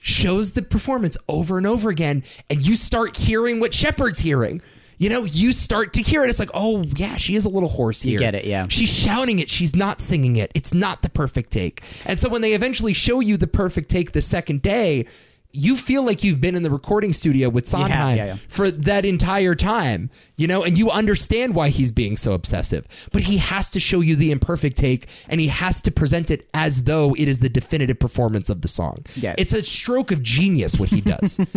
shows the performance over and over again, and you start hearing what Shepard's hearing. You know, you start to hear it. It's like, oh yeah, she is a little hoarse here. get it, yeah. She's shouting it. She's not singing it. It's not the perfect take. And so when they eventually show you the perfect take the second day, you feel like you've been in the recording studio with Sondheim yeah, yeah. for that entire time, you know, and you understand why he's being so obsessive. But he has to show you the imperfect take and he has to present it as though it is the definitive performance of the song. Yeah. It's a stroke of genius what he does.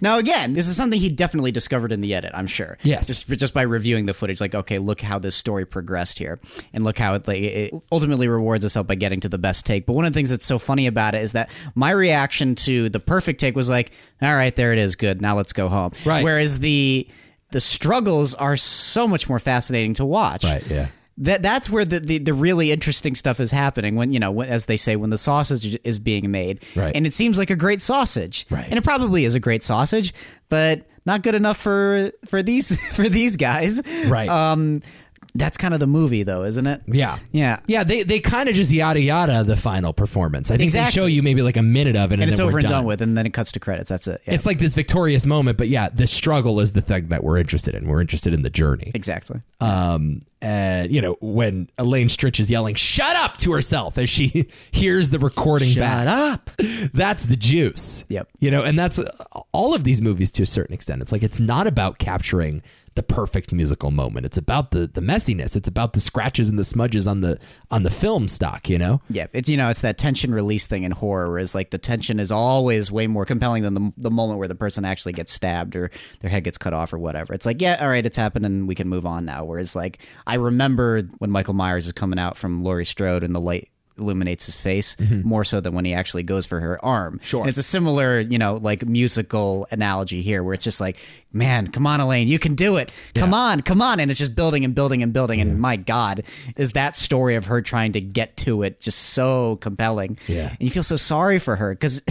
Now, again, this is something he definitely discovered in the edit. I'm sure. Yes. Just just by reviewing the footage, like, okay, look how this story progressed here, and look how it like it ultimately rewards us out by getting to the best take. But one of the things that's so funny about it is that my reaction to the perfect take was like, all right, there it is, good. Now let's go home. Right. Whereas the the struggles are so much more fascinating to watch. Right. Yeah. That that's where the, the, the really interesting stuff is happening when you know as they say when the sausage is being made Right. and it seems like a great sausage Right. and it probably is a great sausage but not good enough for for these for these guys Right. um that's kind of the movie though isn't it Yeah. Yeah. Yeah, they, they kind of just yada yada the final performance. I think they show you maybe like a minute of it and, and it's over and done. done with and then it cuts to credits that's it yeah. It's like this victorious moment, but yeah, the struggle is the thing that we're interested in. We're interested in the journey. exactly Um, and you know, when Elaine Stritch is yelling "shut up" to herself as she hears the recording back, up that's the juice. Yep. You know, and that's uh, all of these movies to a certain extent. It's like it's not about capturing the perfect musical moment. It's about the the messiness. It's about the scratches and the smudges on the on the film stock. You know. Yeah, it's you know it's that tension release thing in horror, whereas like the tension is always way more compelling than the, the moment where the person actually gets stabbed or their head gets cut off or whatever. It's like yeah, all right, it's happened and we can move on now. Whereas like I remember when Michael Myers is coming out from Laurie Strode and the light illuminates his face more so than when he actually goes for her arm. Mm-hmm. Sure. And it's a similar you know like musical analogy here where it's just like man, come on, Elaine, you can do it. Come on, come on, and it's just building and building and building. And my God, is that story of her trying to get to it just so compelling? Yeah. and you feel so sorry for her because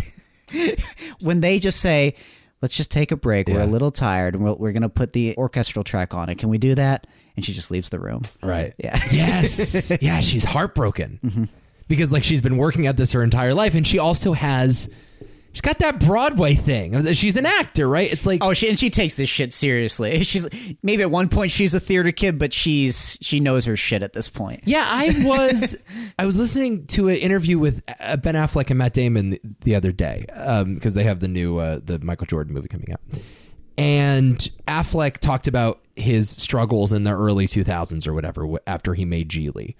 when they just say, "Let's just take a break. We're a little tired, and we're, we're going to put the orchestral track on it. Can we do that?" And she just leaves the room. Right. Yeah. Yes. yeah, she's heartbroken because like she's been working at this her entire life, and she also has. She's got that Broadway thing. She's an actor, right? It's like Oh, she and she takes this shit seriously. She's maybe at one point she's a theater kid, but she's she knows her shit at this point. Yeah, I was I was listening to an interview with uh, Ben Affleck and Matt Damon the, the other day because they have the new uh, the Michael Jordan movie coming out, and Affleck talked about his struggles in the early 2000s or whatever after he made Gigli.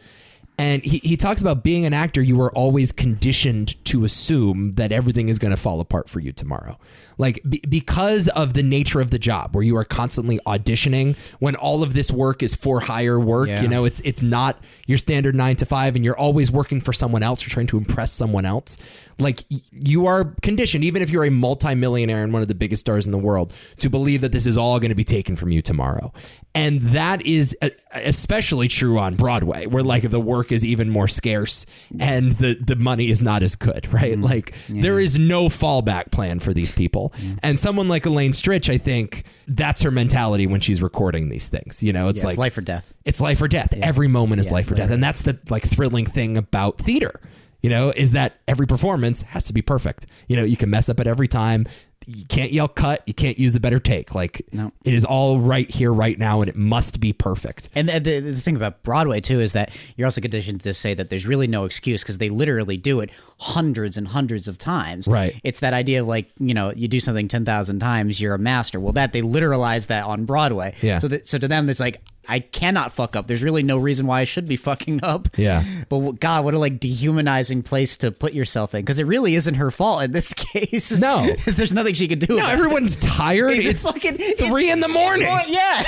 And he, he talks about being an actor, you are always conditioned to assume that everything is going to fall apart for you tomorrow. Like, be, because of the nature of the job, where you are constantly auditioning when all of this work is for hire work, Yeah. you know, it's it's not your standard nine to five, and you're always working for someone else. You're trying to impress someone else. Like y- you are conditioned, even if you're a multimillionaire and one of the biggest stars in the world, to believe that this is all going to be taken from you tomorrow. And that is uh, especially true on Broadway, where like the work is even more scarce and the, the money is not as good, right? Mm-hmm. Like there is no fallback plan for these people. Mm-hmm. And someone like Elaine Stritch, I think that's her mentality when she's recording these things. You know, it's Yeah, like it's life or death. it's life or death. Every moment is Yeah, life or death. And that's the like thrilling thing about theater, you know, is that every performance has to be perfect. You know, you can mess up at every time. You can't yell cut. You can't use a better take. Like No. it is all right here, right now, and it must be perfect. And the, the, the thing about Broadway too is that you're also conditioned to say that there's really no excuse because they literally do it hundreds and hundreds of times. Right. It's that idea of like you know you do something ten thousand times, you're a master. Well, that they literalize that on Broadway. Yeah. So that, so to them, there's like I cannot fuck up. There's really no reason why I should be fucking up. Yeah. But God, what a like dehumanizing place to put yourself in because it really isn't her fault in this case. No. there's nothing she could do. No, about it. everyone's tired. It's It's, fucking- three in the morning. Well, yeah,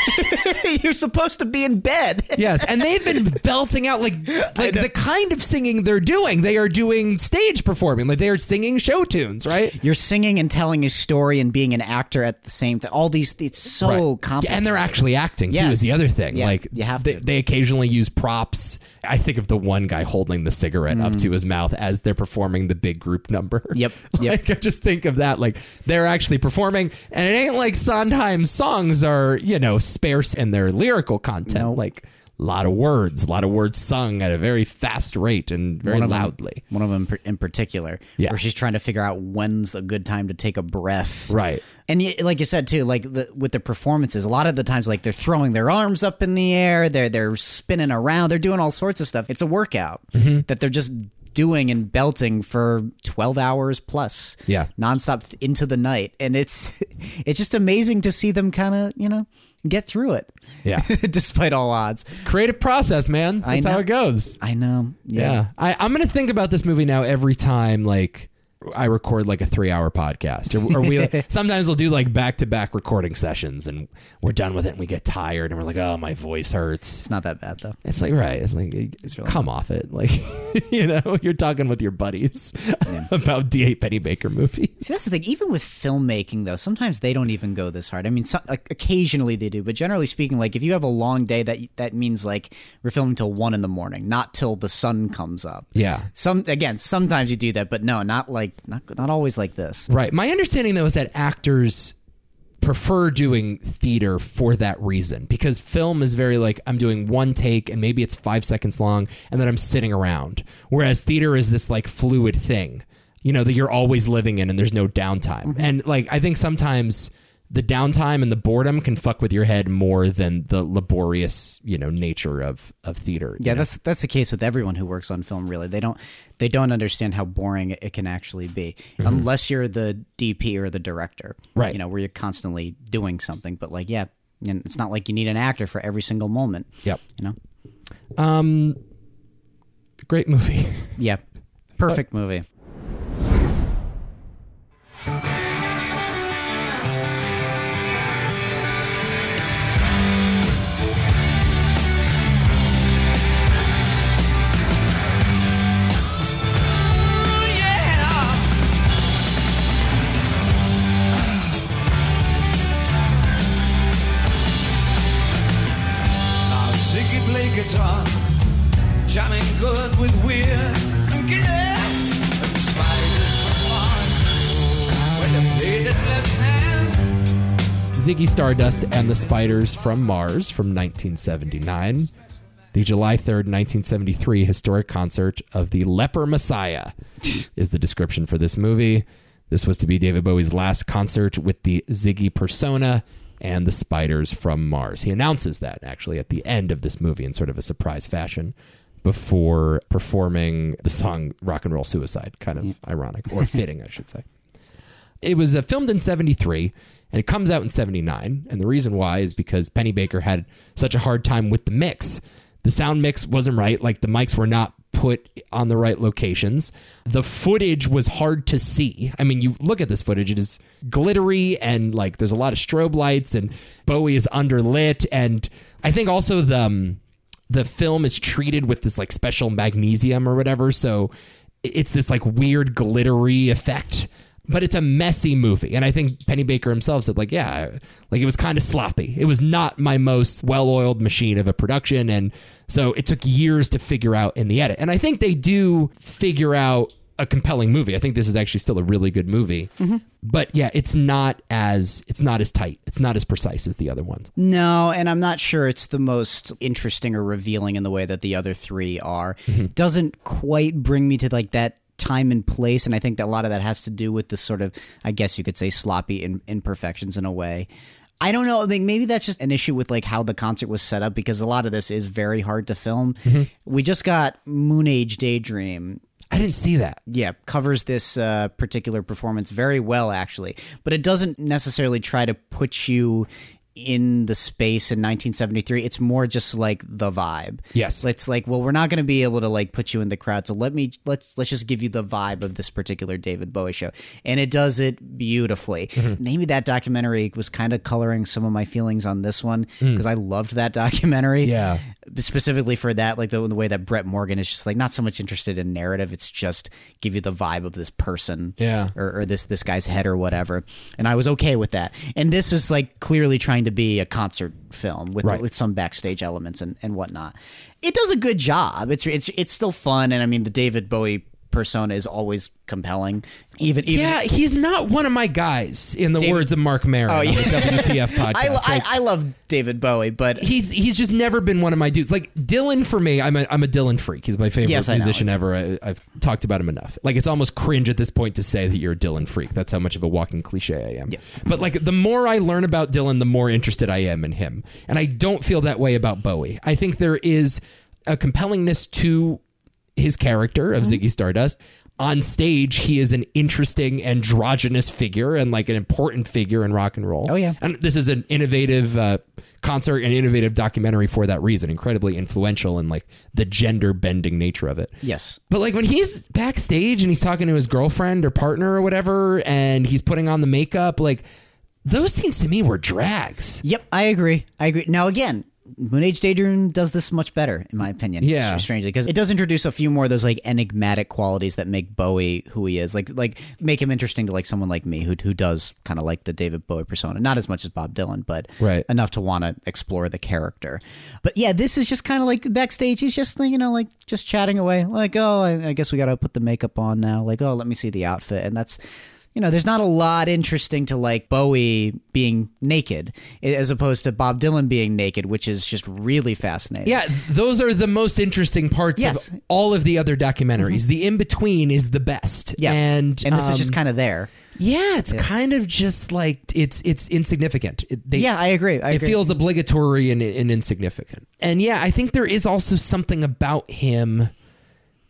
you're supposed to be in bed. yes, and they've been belting out like like the kind of singing they're doing. They are doing stage performing, like they are singing show tunes, right? You're singing and telling a story and being an actor at the same time. All these, it's so Right. complicated. Yeah, and they're actually acting too. Yes. Is the other thing. Yeah, like you have they, to. they occasionally use props. I think of the one guy holding the cigarette up to his mouth as they're performing the big group number. Mm. Yep, yep. like I just think of that. Like they're actually performing, and it ain't like Sondheim's songs are you know sparse in their lyrical content. No. Like a lot of words, a lot of words sung at a very fast rate and very One of them- loudly. one of them in particular, Yeah. where she's trying to figure out when's a good time to take a breath. Right. And like you said too, like the, with the performances, a lot of the times, like they're throwing their arms up in the air, they're they're spinning around, they're doing all sorts of stuff. It's a workout Mm-hmm. that they're just doing and belting for 12 hours plus Yeah. nonstop into the night and it's it's just amazing to see them kind of you know get through it Yeah. despite all odds Creative process, man. That's how it goes. i know Yeah. I, I'm going to think about this movie now every time, like, I record like a three hour podcast. Or, or we sometimes we'll do like back to back recording sessions and we're done with it and we get tired and we're like, oh, my voice hurts. it's not that bad though It's like, right. It's like, it's come off it. Like, you know, you're talking with your buddies about D.A. Pennebaker movies. See, that's the thing. Even with filmmaking, though, sometimes they don't even go this hard. I mean, so, like, occasionally they do, but generally speaking, like if you have a long day, that that means like we're filming till one in the morning, not till the sun comes up. Yeah. Some again, sometimes you do that, but no, not like not not always like this. Right. My understanding though is that actors prefer doing theater for that reason because film is very like I'm doing one take and maybe it's 5 seconds long and then I'm sitting around whereas theater is this like fluid thing you know that you're always living in and there's no downtime mm-hmm. and like I think sometimes the downtime and the boredom can fuck with your head more than the laborious you know nature of of theater Yeah, know? that's that's the case with everyone who works on film. Really, they don't they don't understand how boring it can actually be unless you're the DP or the director, Right. You know, where you're constantly doing something. But like, yeah, and it's not like you need an actor for every single moment. Yep. You know. um great movie Yeah. Perfect movie. Guitar, jamming good with weird and. And spiders they played it left hand. Ziggy Stardust and the Spiders from Mars from 1979. The July 3rd, 1973 historic concert of the Leper Messiah is the description for this movie. This was to be David Bowie's last concert with the Ziggy persona and the Spiders from Mars. He announces that actually at the end of this movie in sort of a surprise fashion before performing the song Rock and Roll Suicide. Kind of ironic, or fitting, I should say. It was uh, filmed in 73 and it comes out in 79. And the reason why is because Pennebaker had such a hard time with the mix. The sound mix wasn't right. Like the mics were not put on the right locations. The footage was hard to see. I mean, you look at this footage, it is glittery and like there's a lot of strobe lights and Bowie is underlit. And I think also the, um, the film is treated with this like special magnesium or whatever. So it's this like weird glittery effect. But it's a messy movie. And I think Pennebaker himself said, like, yeah, like it was kind of sloppy. It was not my most well oiled machine of a production. And so it took years to figure out in the edit. And I think they do figure out a compelling movie. I think this is actually still a really good movie. But yeah, it's not as it's not as tight. It's not as precise as the other ones. No, and I'm not sure it's the most interesting or revealing in the way that the other three are. Mm-hmm. Doesn't quite bring me to like that time and place, and I think that a lot of that has to do with the sort of, I guess you could say, sloppy in, imperfections in a way. I don't know. I think maybe that's just an issue with like how the concert was set up because a lot of this is very hard to film. Mm-hmm. We just got Moon Age Daydream, I didn't see that. yeah, covers this uh, particular performance very well, actually. But it doesn't necessarily try to put you in the space in 1973. It's more just like the vibe. Yes. it's like, well, we're not going to be able to like put you in the crowd, so let me let's let's just give you the vibe of this particular David Bowie show, and it does it beautifully. Mm-hmm. Maybe that documentary was kind of coloring some of my feelings on this one hmm. because I loved that documentary Yeah. specifically for that, like the, the way that Brett Morgen is just like not so much interested in narrative. It's just give you the vibe of this person, Yeah. or, or this this guy's head or whatever. And I was okay with that. And this is like clearly trying to be a concert film with Right. with some backstage elements and, and whatnot. It does a good job. It's it's it's still fun, and I mean the David Bowie persona is always compelling. Even even Yeah, he's not one of my guys, in the David- words of Marc Maron oh, on the WTF podcast. I, I, Like, I love David Bowie, but he's he's just never been one of my dudes. Like Dylan for me, I'm a I'm a Dylan freak. He's my favorite Yes, I know. musician ever. I, I've talked about him enough. Like it's almost cringe at this point to say that you're a Dylan freak. That's how much of a walking cliche I am. Yeah. But like the more I learn about Dylan, the more interested I am in him. And I don't feel that way about Bowie. I think there is a compellingness to his character of Mm-hmm. Ziggy Stardust. On stage, he is an interesting androgynous figure and like an important figure in rock and roll. Oh, yeah. and this is an innovative uh, concert and innovative documentary for that reason. Incredibly influential in like the gender bending nature of it. yes, But like when he's backstage and he's talking to his girlfriend or partner or whatever, and he's putting on the makeup, like those scenes to me were drags. Yep, I agree. I agree. Now again, Moon Age Daydream does this much better, in my opinion. Yeah. strangely, because it does introduce a few more of those like enigmatic qualities that make Bowie who he is, like like make him interesting to like someone like me who who does kind of like the David Bowie persona, not as much as Bob Dylan, but Right. enough to want to explore the character. But yeah, this is just kind of like backstage. He's just you know like just chatting away, like oh, I, I guess we got to put the makeup on now. Like oh, let me see the outfit, and that's you know, there's not a lot interesting to like Bowie being naked as opposed to Bob Dylan being naked, which is just really fascinating. Yeah, those are the most interesting parts Yes. of all of the other documentaries. The in between is the best. Yeah. and and this is um, just kind of there. yeah, it's kind of just like it's it's insignificant. It, they, Yeah, I agree. I it agree. feels obligatory and, and insignificant. And yeah, I think there is also something about him.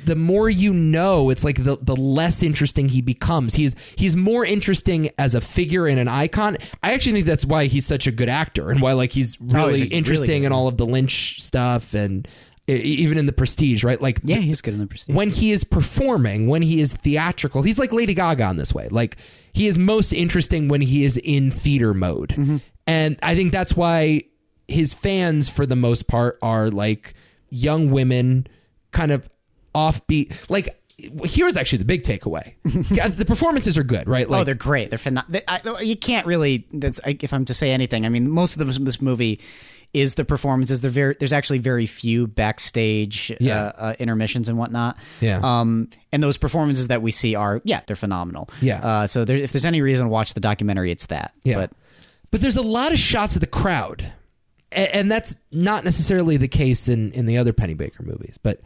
The more you know, it's like the, the less interesting he becomes. He's he's more interesting as a figure and an icon. I actually think that's why he's such a good actor and why like he's really Oh, he's a- really interesting in all of the Lynch stuff and even in the Prestige, right? Like yeah, he's good in the prestige. when he is performing, when he is theatrical, he's like Lady Gaga in this way. Like he is most interesting when he is in theater mode. Mm-hmm. And I think that's why his fans, for the most part, are like young women, kind of offbeat. Like, here's actually the big takeaway the performances are good, right? Like, oh, they're great. They're phenomenal. You can't really. That's if I'm to say anything. I mean, most of this, this movie is the performances. Very, there's actually very few backstage Yeah. uh, uh, intermissions and whatnot. Yeah. Um, and those performances that we see are yeah, they're phenomenal. Yeah. Uh, so there, if there's any reason to watch the documentary, it's that. Yeah. But But there's a lot of shots of the crowd. A- And that's not necessarily the case in, in the other Pennebaker movies, but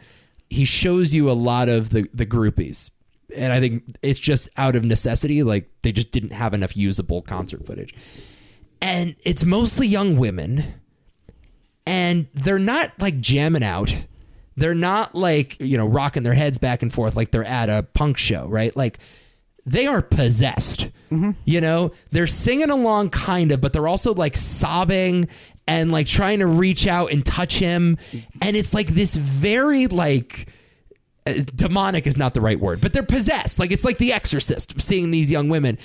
he shows you a lot of the, the groupies. And I think it's just out of necessity. Like they just didn't have enough usable concert footage. And it's mostly young women. And they're not like jamming out. They're not like, you know, rocking their heads back and forth like they're at a punk show, right? Like they are possessed. Mm-hmm. You know, they're singing along kind of, but they're also like sobbing and like trying to reach out and touch him. And it's like this very like uh, demonic is not the right word, but they're possessed. Like it's like the exorcist seeing these young women.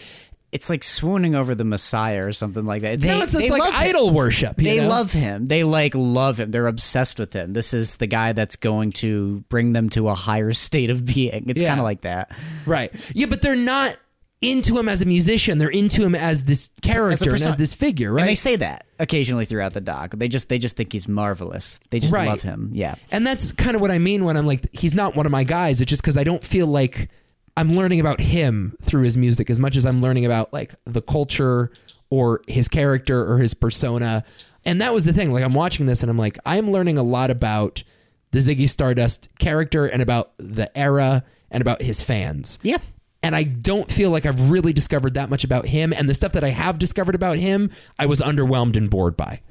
it's like swooning over the Messiah or something like that. They, no, it's just like love him. idol worship. They know? love him. They like love him. They're obsessed with him. This is the guy that's going to bring them to a higher state of being. It's Yeah. kind of like that. Right. Yeah, but they're not into him as a musician. They're into him as this character and person- as this figure, right? And they say that occasionally throughout the doc. They just they just think he's marvelous. They just Right. love him. Yeah. And that's kind of what I mean when I'm like, he's not one of my guys. It's just because I don't feel like I'm learning about him through his music as much as I'm learning about like the culture or his character or his persona. And that was the thing. Like, I'm watching this and I'm like, I'm learning a lot about the Ziggy Stardust character and about the era and about his fans. Yeah. And I don't feel like I've really discovered that much about him. And the stuff that I have discovered about him, I was underwhelmed and bored by.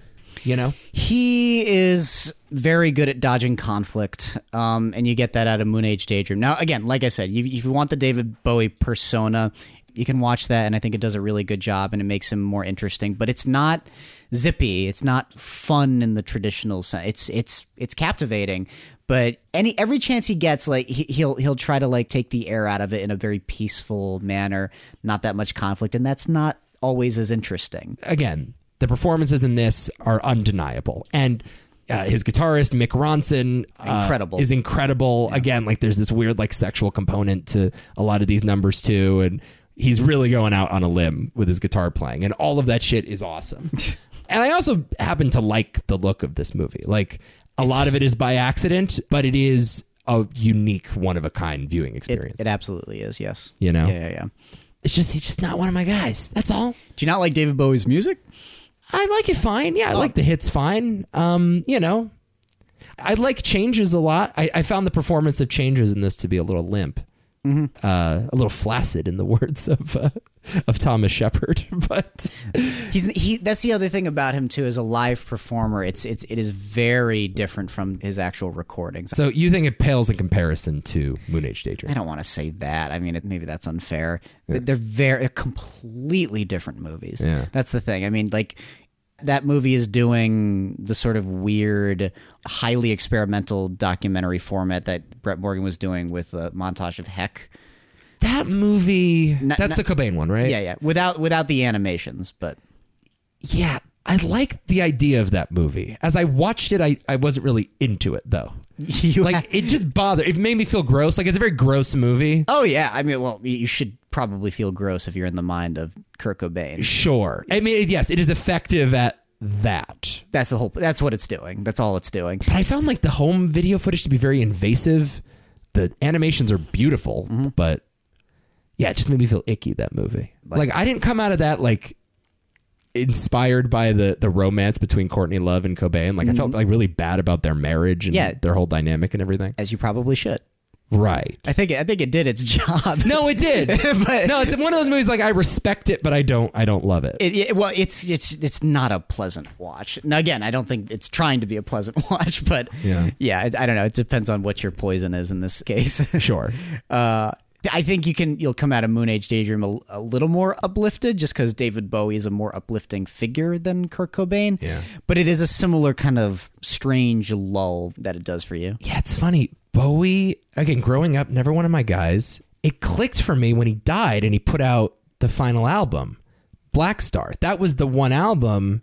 You know? He is very good at dodging conflict, um, and you get that out of Moon Age Daydream. Now, again, like I said, if you want the David Bowie persona, you can watch that, and I think it does a really good job, and it makes him more interesting. But it's not zippy. It's not fun in the traditional sense. It's it's it's captivating, but any every chance he gets, like he, he'll he'll try to like take the air out of it in a very peaceful manner, not that much conflict, and that's not always as interesting. again, the performances in this are undeniable. And uh, his guitarist Mick Ronson uh, Incredible. is incredible. Again, like there's this weird like sexual component to a lot of these numbers too, and he's really going out on a limb with his guitar playing, and all of that shit is awesome. and I also happen to like the look of this movie. Like a lot of it is by accident, but it is a unique, one of a kind viewing It, experience. it absolutely is. Yes. You know? Yeah, yeah, yeah. it's just he's just not one of my guys. That's all. Do you not like David Bowie's music? I like it fine. Yeah, I like the hits fine. Um, you know, I like changes a lot. I, I found the performance of changes in this to be a little limp, uh, a little flaccid, in the words of uh, of Thomas Shepard. But He's he. That's the other thing about him too. As a live performer, it's it's it is very different from his actual recordings. so you think it pales in comparison to Moon Age Daydream? I don't want to say that. I mean, it, maybe that's unfair. But They're very they're completely different movies. Yeah. That's the thing. I mean, like that movie is doing the sort of weird, highly experimental documentary format that Brett Morgen was doing with a montage of Heck. That movie, Not- that's not- the Cobain one, right? Yeah, yeah. Without without the animations, but Yeah, I like the idea of that movie. As I watched it, I, I wasn't really into it though. you Like it just bothered. It made me feel gross. Like it's a very gross movie. Oh yeah, I mean, well, you should probably feel gross if you're in the mind of Kurt Cobain. Sure. I mean, yes, it is effective at that. That's the whole. That's what it's doing. That's all it's doing. But I found like the home video footage to be very invasive. The animations are beautiful, Mm-hmm. but yeah, it just made me feel icky that movie. Like, I didn't come out of that like inspired by the the romance between Courtney Love and Cobain. Like I felt like really bad about their marriage and Mm-hmm. Yeah. their whole dynamic and everything. As you probably should. Right. I think. I think it did its job. No, it did. But- no, it's one of those movies like I respect it, but I don't I don't love it. It, it- well, it's it's it's not a pleasant watch. Now, again, I don't think it's trying to be a pleasant watch, but Yeah. yeah, it, I don't know. It depends on what your poison is in this case. sure. Uh, I think you can you'll come out of Moon Age Daydream a, a little more uplifted, just because David Bowie is a more uplifting figure than Kurt Cobain. Yeah. but it is a similar kind of strange lull that it does for you. Yeah, it's funny. Bowie, again, growing up, never one of my guys. It clicked for me when he died and he put out the final album, Black Star. That was the one album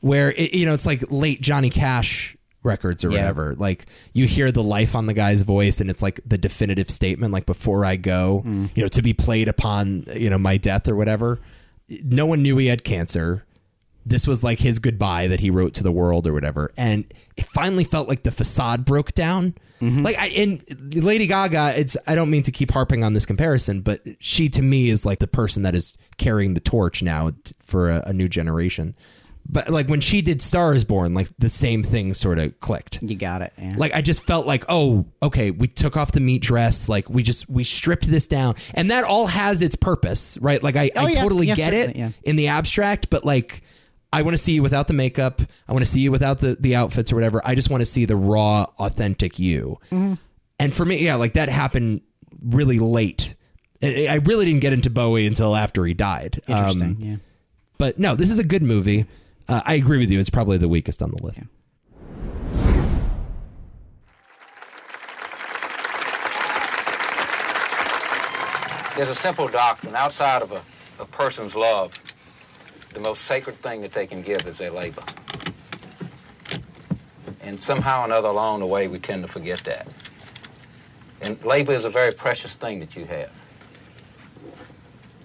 where, it, you know, it's like late Johnny Cash records or Yeah. whatever. Like you hear the life on the guy's voice and it's like the definitive statement, like before I go, mm. you know, to be played upon, you know, my death or whatever. No one knew he had cancer this was like his goodbye that he wrote to the world or whatever and it finally felt like the facade broke down mm-hmm. like I, and lady gaga it's i don't mean to keep harping on this comparison but she to me is like the person that is carrying the torch now for a, a new generation but like when she did star is born like the same thing sort of clicked You got it. Yeah. like I just felt like, oh, okay, we took off the meat dress, like we just we stripped this down, and that all has its purpose, right? Like I, Oh, I yeah. totally get it yeah. in the abstract, but like I want to see you without the makeup, I want to see you without the the outfits or whatever. I just want to see the raw, authentic you. Mm-hmm. And for me, yeah, like that happened really late. I I really didn't get into Bowie until after he died. Interesting. Um, yeah. but no, this is a good movie. Uh, I agree with you. It's probably the weakest on the list. There's a simple doctrine outside of a, a person's love. The most sacred thing that they can give is their labor. And somehow or another along the way, we tend to forget that. And labor is a very precious thing that you have.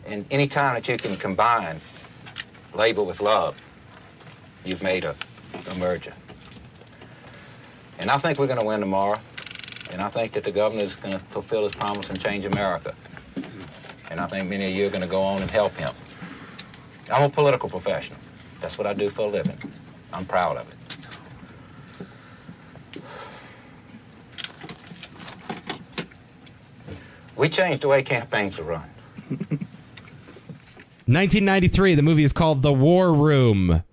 And any time that you can combine labor with love, you've made a, a merger. And I think we're going to win tomorrow. And I think that the governor is going to fulfill his promise and change America. And I think many of you are going to go on and help him. I'm a political professional. That's what I do for a living. I'm proud of it. We changed the way campaigns are run. 1993, the movie is called The War Room,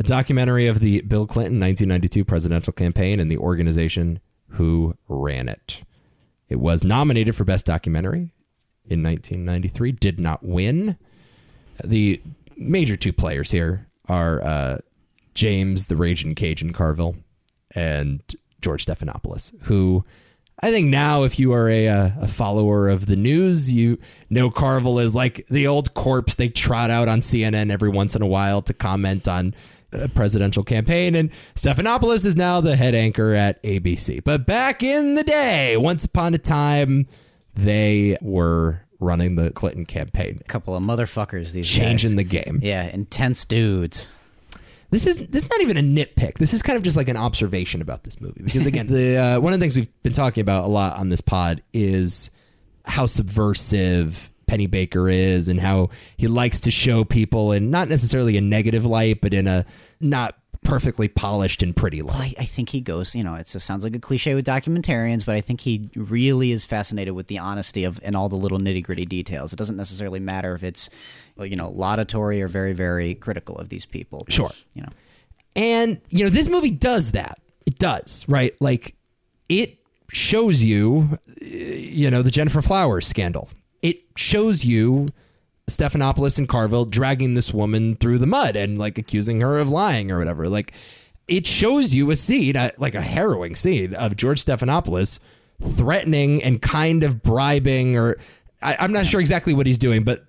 a documentary of the Bill Clinton 1992 presidential campaign and the organization who ran it. It was nominated for Best Documentary in 1993, did not win. The major two players here are uh, James the Raging Cajun Carville and George Stephanopoulos, who I think now, if you are a, uh, a follower of the news, you know Carville is like the old corpse they trot out on CNN every once in a while to comment on a presidential campaign. And Stephanopoulos is now the head anchor at ABC. But back in the day, once upon a time, they were running the Clinton campaign, A couple of motherfuckers these changing guys. the game. Yeah, intense dudes. This is this is not even a nitpick. This is kind of just like an observation about this movie because again, the uh, one of the things we've been talking about a lot on this pod is how subversive Pennebaker is and how he likes to show people in not necessarily a negative light, but in a not perfectly polished and pretty light. I, I think he goes, you know, it sounds like a cliche with documentarians, but I think he really is fascinated with the honesty of and all the little nitty gritty details. It doesn't necessarily matter if it's, you know, laudatory or very, very critical of these people. Sure. You know, And, you know, this movie does that. It does, right? Like, it shows you, uh, you know, the Gennifer Flowers scandal. It shows you Stephanopoulos and Carville dragging this woman through the mud and, like, accusing her of lying or whatever. Like, it shows you a scene, like a harrowing scene of George Stephanopoulos threatening and kind of bribing, or I, I'm not sure exactly what he's doing, but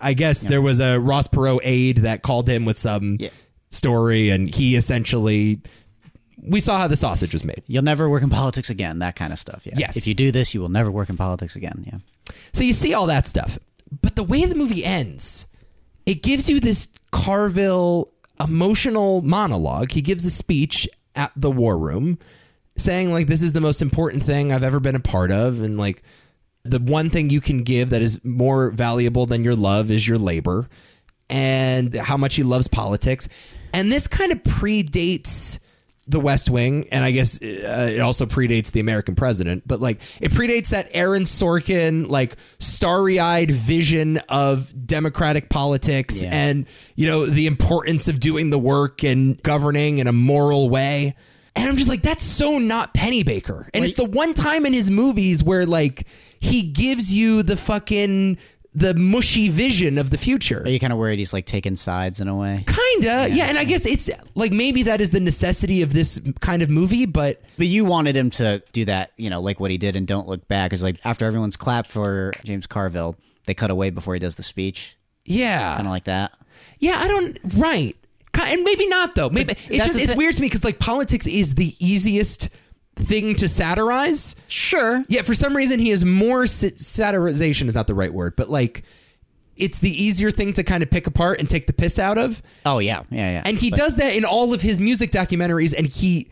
I guess there was a Ross Perot aide that called him with some Yeah. story, and he essentially. We saw how the sausage was made. you'll never work in politics again, that kind of stuff. Yeah. Yes. If you do this, you will never work in politics again. Yeah. So you see all that stuff. But the way the movie ends, it gives you this Carville emotional monologue. He gives a speech at the war room saying, like, this is the most important thing I've ever been a part of. And, like, the one thing you can give that is more valuable than your love is your labor and how much he loves politics. And this kind of predates the West Wing, and I guess uh, it also predates the American president, but like it predates that Aaron Sorkin, like starry eyed vision of democratic politics Yeah. and, you know, the importance of doing the work and governing in a moral way. And I'm just like, that's so not Pennebaker. And it's the one time in his movies where like he gives you the fucking the mushy vision of the future. Are you kind of worried he's like taking sides in a way? Kinda, yeah. And I guess it's like maybe that is the necessity of this kind of movie, but But you wanted him to do that, you know, like what he did and Don't Look Back. Is like after everyone's clapped for James Carville, they cut away before he does the speech. yeah, Kind of like that. yeah. I don't right, and maybe not though. Maybe it's just it's weird to me because like politics is the easiest thing to satirize. Sure. Yeah, for some reason he is more sa- satirization is not the right word, but like it's the easier thing to kind of pick apart and take the piss out of. Oh yeah, yeah, yeah. And he But- does that in all of his music documentaries, and he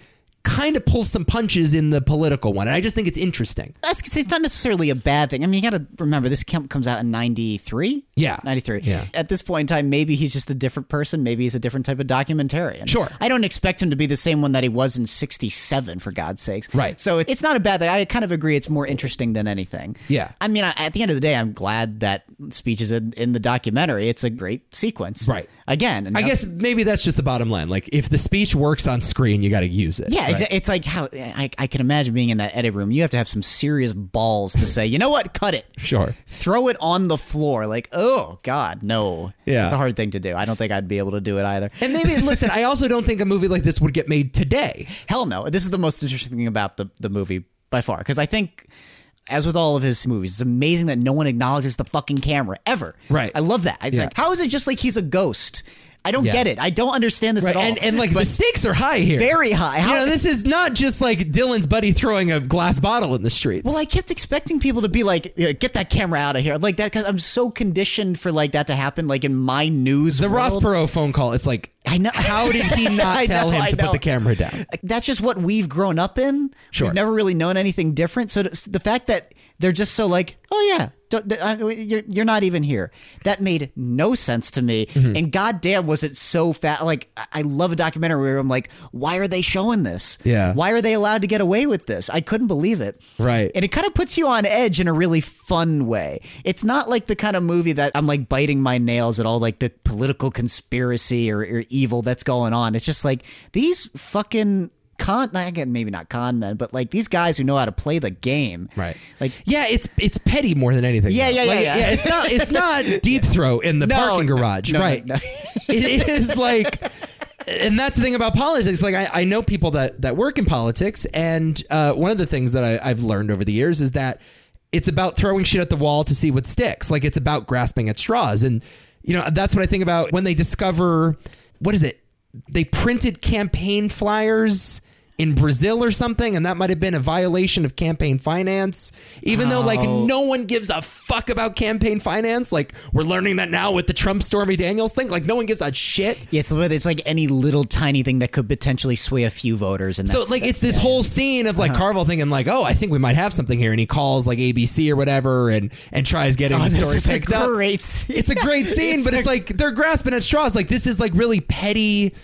kind of pulls some punches in the political one. And I just think it's interesting. That's it's not necessarily a bad thing. I mean, you got to remember this com- comes out in '93. Yeah. '93. Yeah. At this point in time, maybe he's just a different person. Maybe he's a different type of documentarian. Sure. I don't expect him to be the same one that he was in '67, for God's sakes. Right. So it's not a bad thing. I kind of agree. It's more interesting than anything. Yeah. I mean, at the end of the day, I'm glad that speech is in, in the documentary. It's a great sequence. Right. Again, I guess maybe that's just the bottom line. Like, if the speech works on screen, you got to use it. Yeah, right? exa- it's like how I, I can imagine being in that edit room. You have to have some serious balls to say, you know what, cut it. Sure. Throw it on the floor. Like, oh God, no. Yeah. it's a hard thing to do. I don't think I'd be able to do it either. And maybe listen, I also don't think a movie like this would get made today. Hell no. This is the most interesting thing about the the movie by far because I think. As with all of his movies, it's amazing that no one acknowledges the fucking camera ever. Right. I love that. It's Yeah. like, how is it just like he's a ghost? I don't Yeah. get it. I don't understand this Right. at all. And, and like the stakes are high here. very high. How, you know, this is not just like Dylan's buddy throwing a glass bottle in the streets. well, I kept expecting people to be like, "Get that camera out of here," like that, because I'm so conditioned for like that to happen, like in my news. the Ross. Perot phone call. It's like, I know. How did he not tell know, him I to put the camera down? That's just what we've grown up in. Sure. We've never really known anything different. So the fact that they're just so like, oh yeah, don't, uh, you're you're not even here. That made no sense to me. Mm-hmm. And goddamn, was it so fat? Like I- I love a documentary where I'm like, why are they showing this? Yeah. Why are they allowed to get away with this? I couldn't believe it. Right. And it kind of puts you on edge in a really fun way. It's not like the kind of movie that I'm like biting my nails at all like the political conspiracy or, or evil that's going on. It's just like these fucking con maybe not con men, but like these guys who know how to play the game. Right. Like Yeah, it's it's petty more than anything. Yeah, though. yeah, yeah, Like, yeah. It's not it's not deep throat in the No, parking garage, no, right? no. it is like, and that's the thing about politics. Like I, I know people that that work in politics, and uh, one of the things that I, I've learned over the years is that it's about throwing shit at the wall to see what sticks. Like it's about grasping at straws, and you know that's what I think about when they discover what is it? They printed campaign flyers in Brazil or something, and that might have been a violation of campaign finance. Even though like no one gives a fuck about campaign finance, like we're learning that now with the Trump Stormy Daniels thing. Like no one gives a shit. yeah, it's, it's like any little tiny thing that could potentially sway a few voters. And So like it's this whole scene of like uh-huh. Carville thinking like, oh, I think we might have something here, and he calls like ABC or whatever, and and tries getting Oh, the story a picked up. scene. It's a great scene, but it's like they're grasping at straws. Like this is like really petty,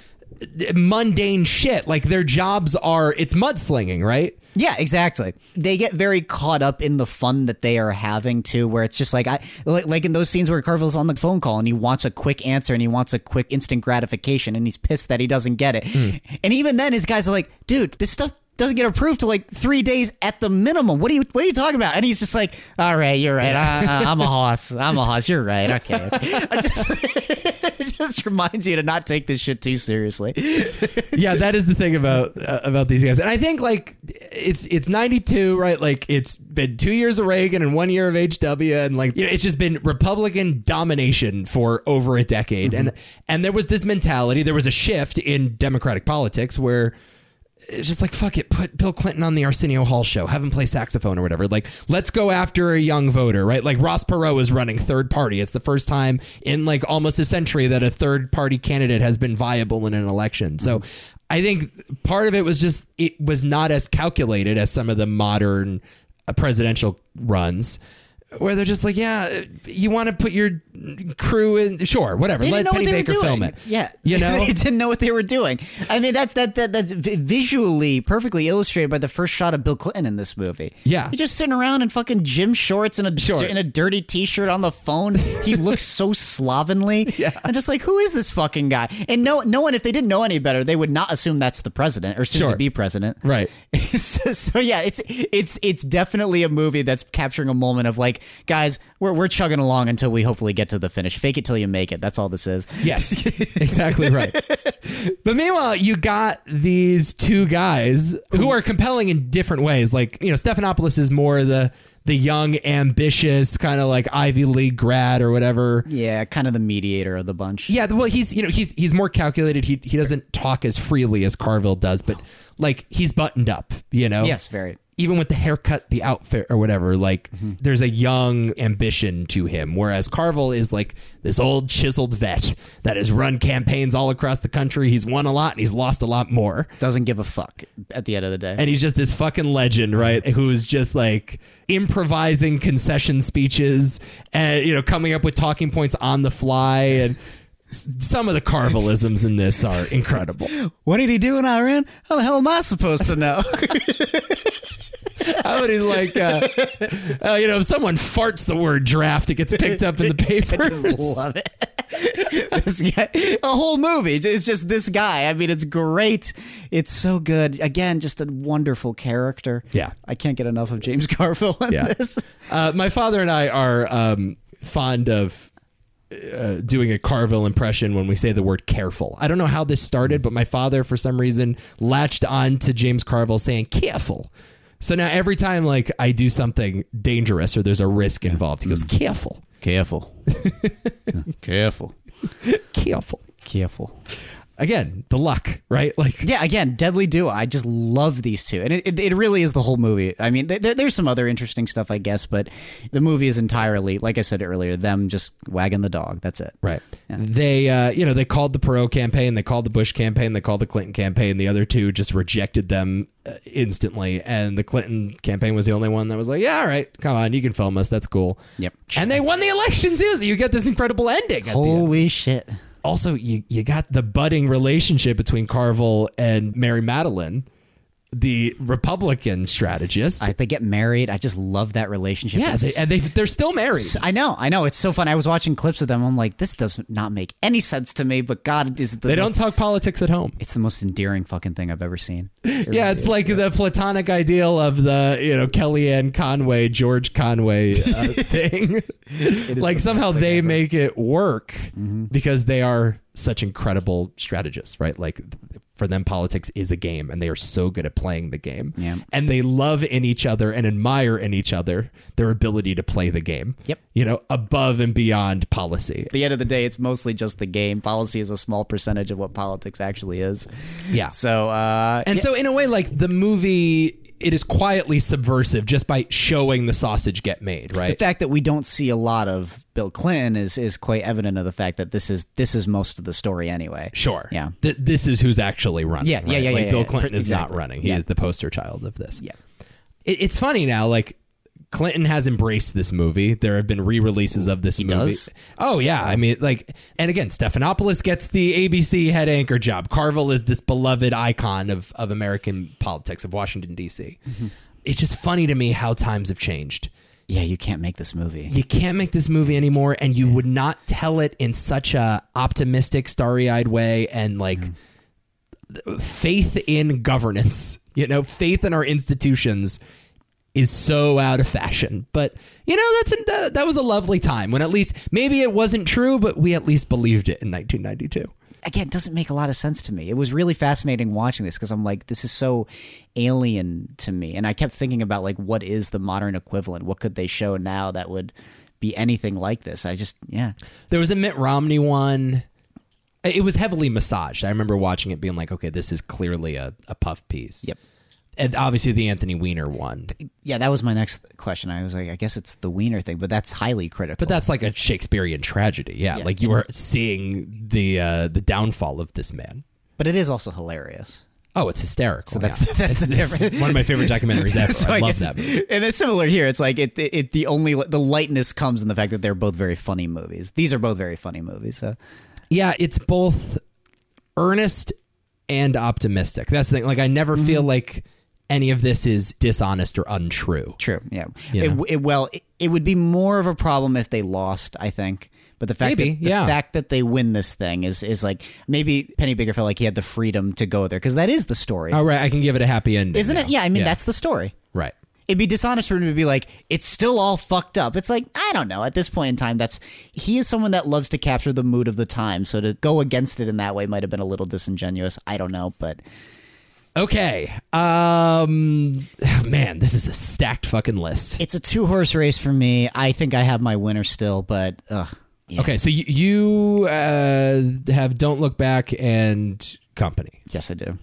mundane shit. Like their jobs are it's mudslinging, right? Yeah, exactly. They get very caught up in the fun that they are having too, where it's just like I like, like in those scenes where Carville's on the phone call and he wants a quick answer and he wants a quick instant gratification and he's pissed that he doesn't get it. Hmm. And even then, his guys are like, "Dude, this stuff." Doesn't get approved till like three days at the minimum. What are you What are you talking about? And he's just like, "All right, you're right. I, I'm a hoss. I'm a hoss. You're right. Okay." Just, it just reminds you to not take this shit too seriously. yeah, that is the thing about uh, about these guys, and I think like it's it's ninety two, right? Like it's been two years of Reagan and one year of HW, and like you know, it's just been Republican domination for over a decade, and and there was this mentality, there was a shift in Democratic politics where. It's just like fuck it. Put Bill Clinton on the Arsenio Hall show. Have him play saxophone or whatever. Like, let's go after a young voter, right? Like Ross Perot is running third party. It's the first time in like almost a century that a third party candidate has been viable in an election. So, I think part of it was just it was not as calculated as some of the modern uh, presidential runs. Where they're just like, yeah, you want to put your crew in, sure, whatever. They Let Penny what they Baker were doing. film it. Yeah, you know, they didn't know what they were doing. I mean, that's that, that that's visually perfectly illustrated by the first shot of Bill Clinton in this movie. Yeah. he's just sitting around in fucking gym shorts and a Sure. in a dirty t-shirt on the phone. He looks so slovenly. Yeah. I'm just like, who is this fucking guy? And no, no one, if they didn't know any better, they would not assume that's the president or soon Sure. to be president. Right. so, so yeah, it's it's it's definitely a movie that's capturing a moment of like, guys, we're we're chugging along until we hopefully get to the finish. Fake it till you make it. That's all this is. Yes, exactly right. But meanwhile, you got these two guys who are compelling in different ways. Like, you know, Stephanopoulos is more the the young, ambitious, kind of like Ivy League grad or whatever. Yeah, kind of the mediator of the bunch. Yeah, well, he's you know he's he's more calculated. He he doesn't talk as freely as Carville does, but like he's buttoned up. You know. Yes, very. Even with the haircut, the outfit, or whatever, like mm-hmm. there's a young ambition to him. Whereas Carville is like this old chiseled vet that has run campaigns all across the country. He's won a lot and he's lost a lot more. Doesn't give a fuck at the end of the day. And he's just this fucking legend, right? Who's just like improvising concession speeches and, you know, coming up with talking points on the fly. And some of the Carvillisms in this are incredible. what did he do in Iran? How the hell am I supposed to know? How about he's like, uh, uh, you know, if someone farts the word draft, it gets picked up in the papers. I just love it. this guy, a whole movie. It's just this guy. I mean, it's great. It's so good. Again, just a wonderful character. Yeah. I can't get enough of James Garfield in Yeah. this. Uh, my father and I are um, fond of uh, doing a Carville impression when we say the word careful. I don't know how this started, but my father, for some reason, latched on to James Carville saying careful. So now every time like I do something dangerous or there's a risk involved, he goes mm-hmm. careful, Careful. Careful. careful. Careful. Again, the luck, right? Like Yeah, again, Deadly Duo. I just love these two, and it, it, it really is the whole movie. I mean, th- th- there's some other interesting stuff, I guess, but the movie is entirely, like I said earlier, them just wagging the dog. That's it. Right. They, uh, you know, they called the Perot campaign, they called the Bush campaign, they called the Clinton campaign. The other two just rejected them uh, instantly, and the Clinton campaign was the only one that was like, "Yeah, all right, come on, you can film us. That's cool." Yep. And they won the election too, so you get this incredible ending. at the end. Holy shit! Also, you you got the budding relationship between Carville and Mary Matalin, the Republican strategist. I, they get married. I just love that relationship. yeah, they, and they they're still married. I know, I know. It's so fun. I was watching clips of them. I'm like, this does not make any sense to me. But God, is the They most, don't talk politics at home. It's the most endearing fucking thing I've ever seen. Yeah, it's like the platonic ideal of the you know Kellyanne Conway, George Conway uh, thing. like somehow they make it work Mm-hmm. because they are such incredible strategists, right? Like for them, politics is a game, and they are so good at playing the game. Yeah. and they love in each other and admire in each other their ability to play the game. Yep. you know, above and beyond policy. At the end of the day, it's mostly just the game. Policy is a small percentage of what politics actually is. Yeah. So, uh, And so, in a way, like the movie, it is quietly subversive just by showing the sausage get made, right? the fact that we don't see a lot of Bill Clinton is is quite evident of the fact that this is this is most of the story anyway. Sure. Yeah. Th- this is who's actually running. Yeah, yeah, right? yeah, Like yeah, Bill yeah. Clinton is not running. He Yeah. is the poster child of this. Yeah. It- it's funny now, like. Clinton has embraced this movie. There have been re-releases of this movie. does? Oh yeah, I mean, like, and again, Stephanopoulos gets the ABC head anchor job. Carville is this beloved icon of of American politics of Washington D.C. Mm-hmm. It's just funny to me how times have changed. Yeah, you can't make this movie. you can't make this movie anymore and you would not tell it in such a optimistic starry-eyed way and like faith in governance you know faith in our institutions is so out of fashion but you know that's that, that was a lovely time when at least maybe it wasn't true but we at least believed it in 1992 Again, it doesn't make a lot of sense to me. It was really fascinating watching this because I'm like, this is so alien to me, and I kept thinking about like, what is the modern equivalent? What could they show now that would be anything like this? I just, yeah, There was a Mitt Romney one. It was heavily massaged. I remember watching it being like, okay, this is clearly a, a puff piece. Yep. And obviously the Anthony Weiner one. yeah. That was my next question. I was like, I guess it's the Weiner thing, but that's highly critical. But that's like a Shakespearean tragedy. Yeah. Like you are seeing the uh, the downfall of this man. but it is also hilarious. Oh, it's hysterical. So that's- that's it's, the difference. one of my favorite documentaries ever. So I, love that movie. And it's similar here. It's like it, it, it. The only the lightness comes in the fact that they're both very funny movies. These are both very funny movies. So Yeah, it's both earnest and optimistic. That's the thing. Like I never feel Mm-hmm. like any of this is dishonest or untrue. True. Yeah. You It, know? it, well, it, it would be more of a problem if they lost. I think. But the fact Maybe, that the yeah. fact that they win this thing is is like maybe Pennebaker felt like he had the freedom to go there because that is the story, All right, I can give it a happy ending. isn't now. it? Yeah. I mean, that's the story. right. It'd be dishonest for him to be like, it's still all fucked up. It's like, I don't know. At this point in time, that's he is someone that loves to capture the mood of the time. So to go against it in that way might have been a little disingenuous. I don't know, but Okay. Um man, this is a stacked fucking list. it's a two horse race for me. I think I have my winner still, but ugh. Yeah. Okay, so you, you uh, have Don't Look Back and Company. Yes, I do.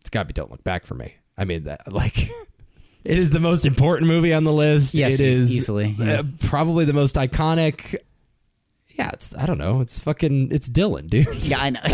It's got to be Don't Look Back for me. I mean, that like it is the most important movie on the list. Yes, it is easily, yeah. uh, probably the most iconic. Yeah, it's I don't know. It's fucking it's Dylan, dude. Yeah, I know.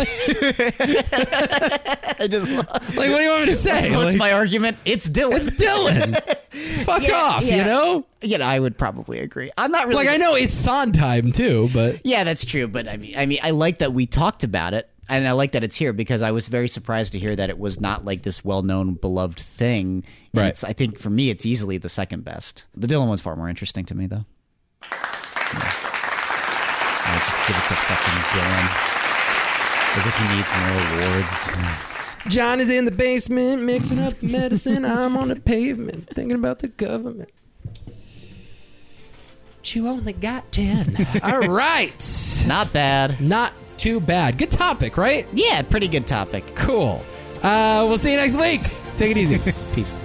I just love, like, what do you want me to say? what's Like, my argument? It's Dylan. It's Dylan. Fuck Yeah, off, yeah. you know. you know, I would probably agree. I'm not really Like I know it's Sondheim too, but Yeah, that's true. But I mean, I mean, I like that we talked about it, and I like that it's here because I was very surprised to hear that it was not like this well-known, beloved thing. And Right. It's, I think for me, it's easily the second best. The Dylan one's far more interesting to me, though. Yeah. I just give it to fucking Dylan. As if he needs more awards. John is in the basement mixing up medicine. I'm on the pavement thinking about the government. But you only got 10. All right. Not bad. Not too bad. Good topic, right? Yeah, pretty good topic. Cool. Uh, we'll see you next week. Take it easy. Peace.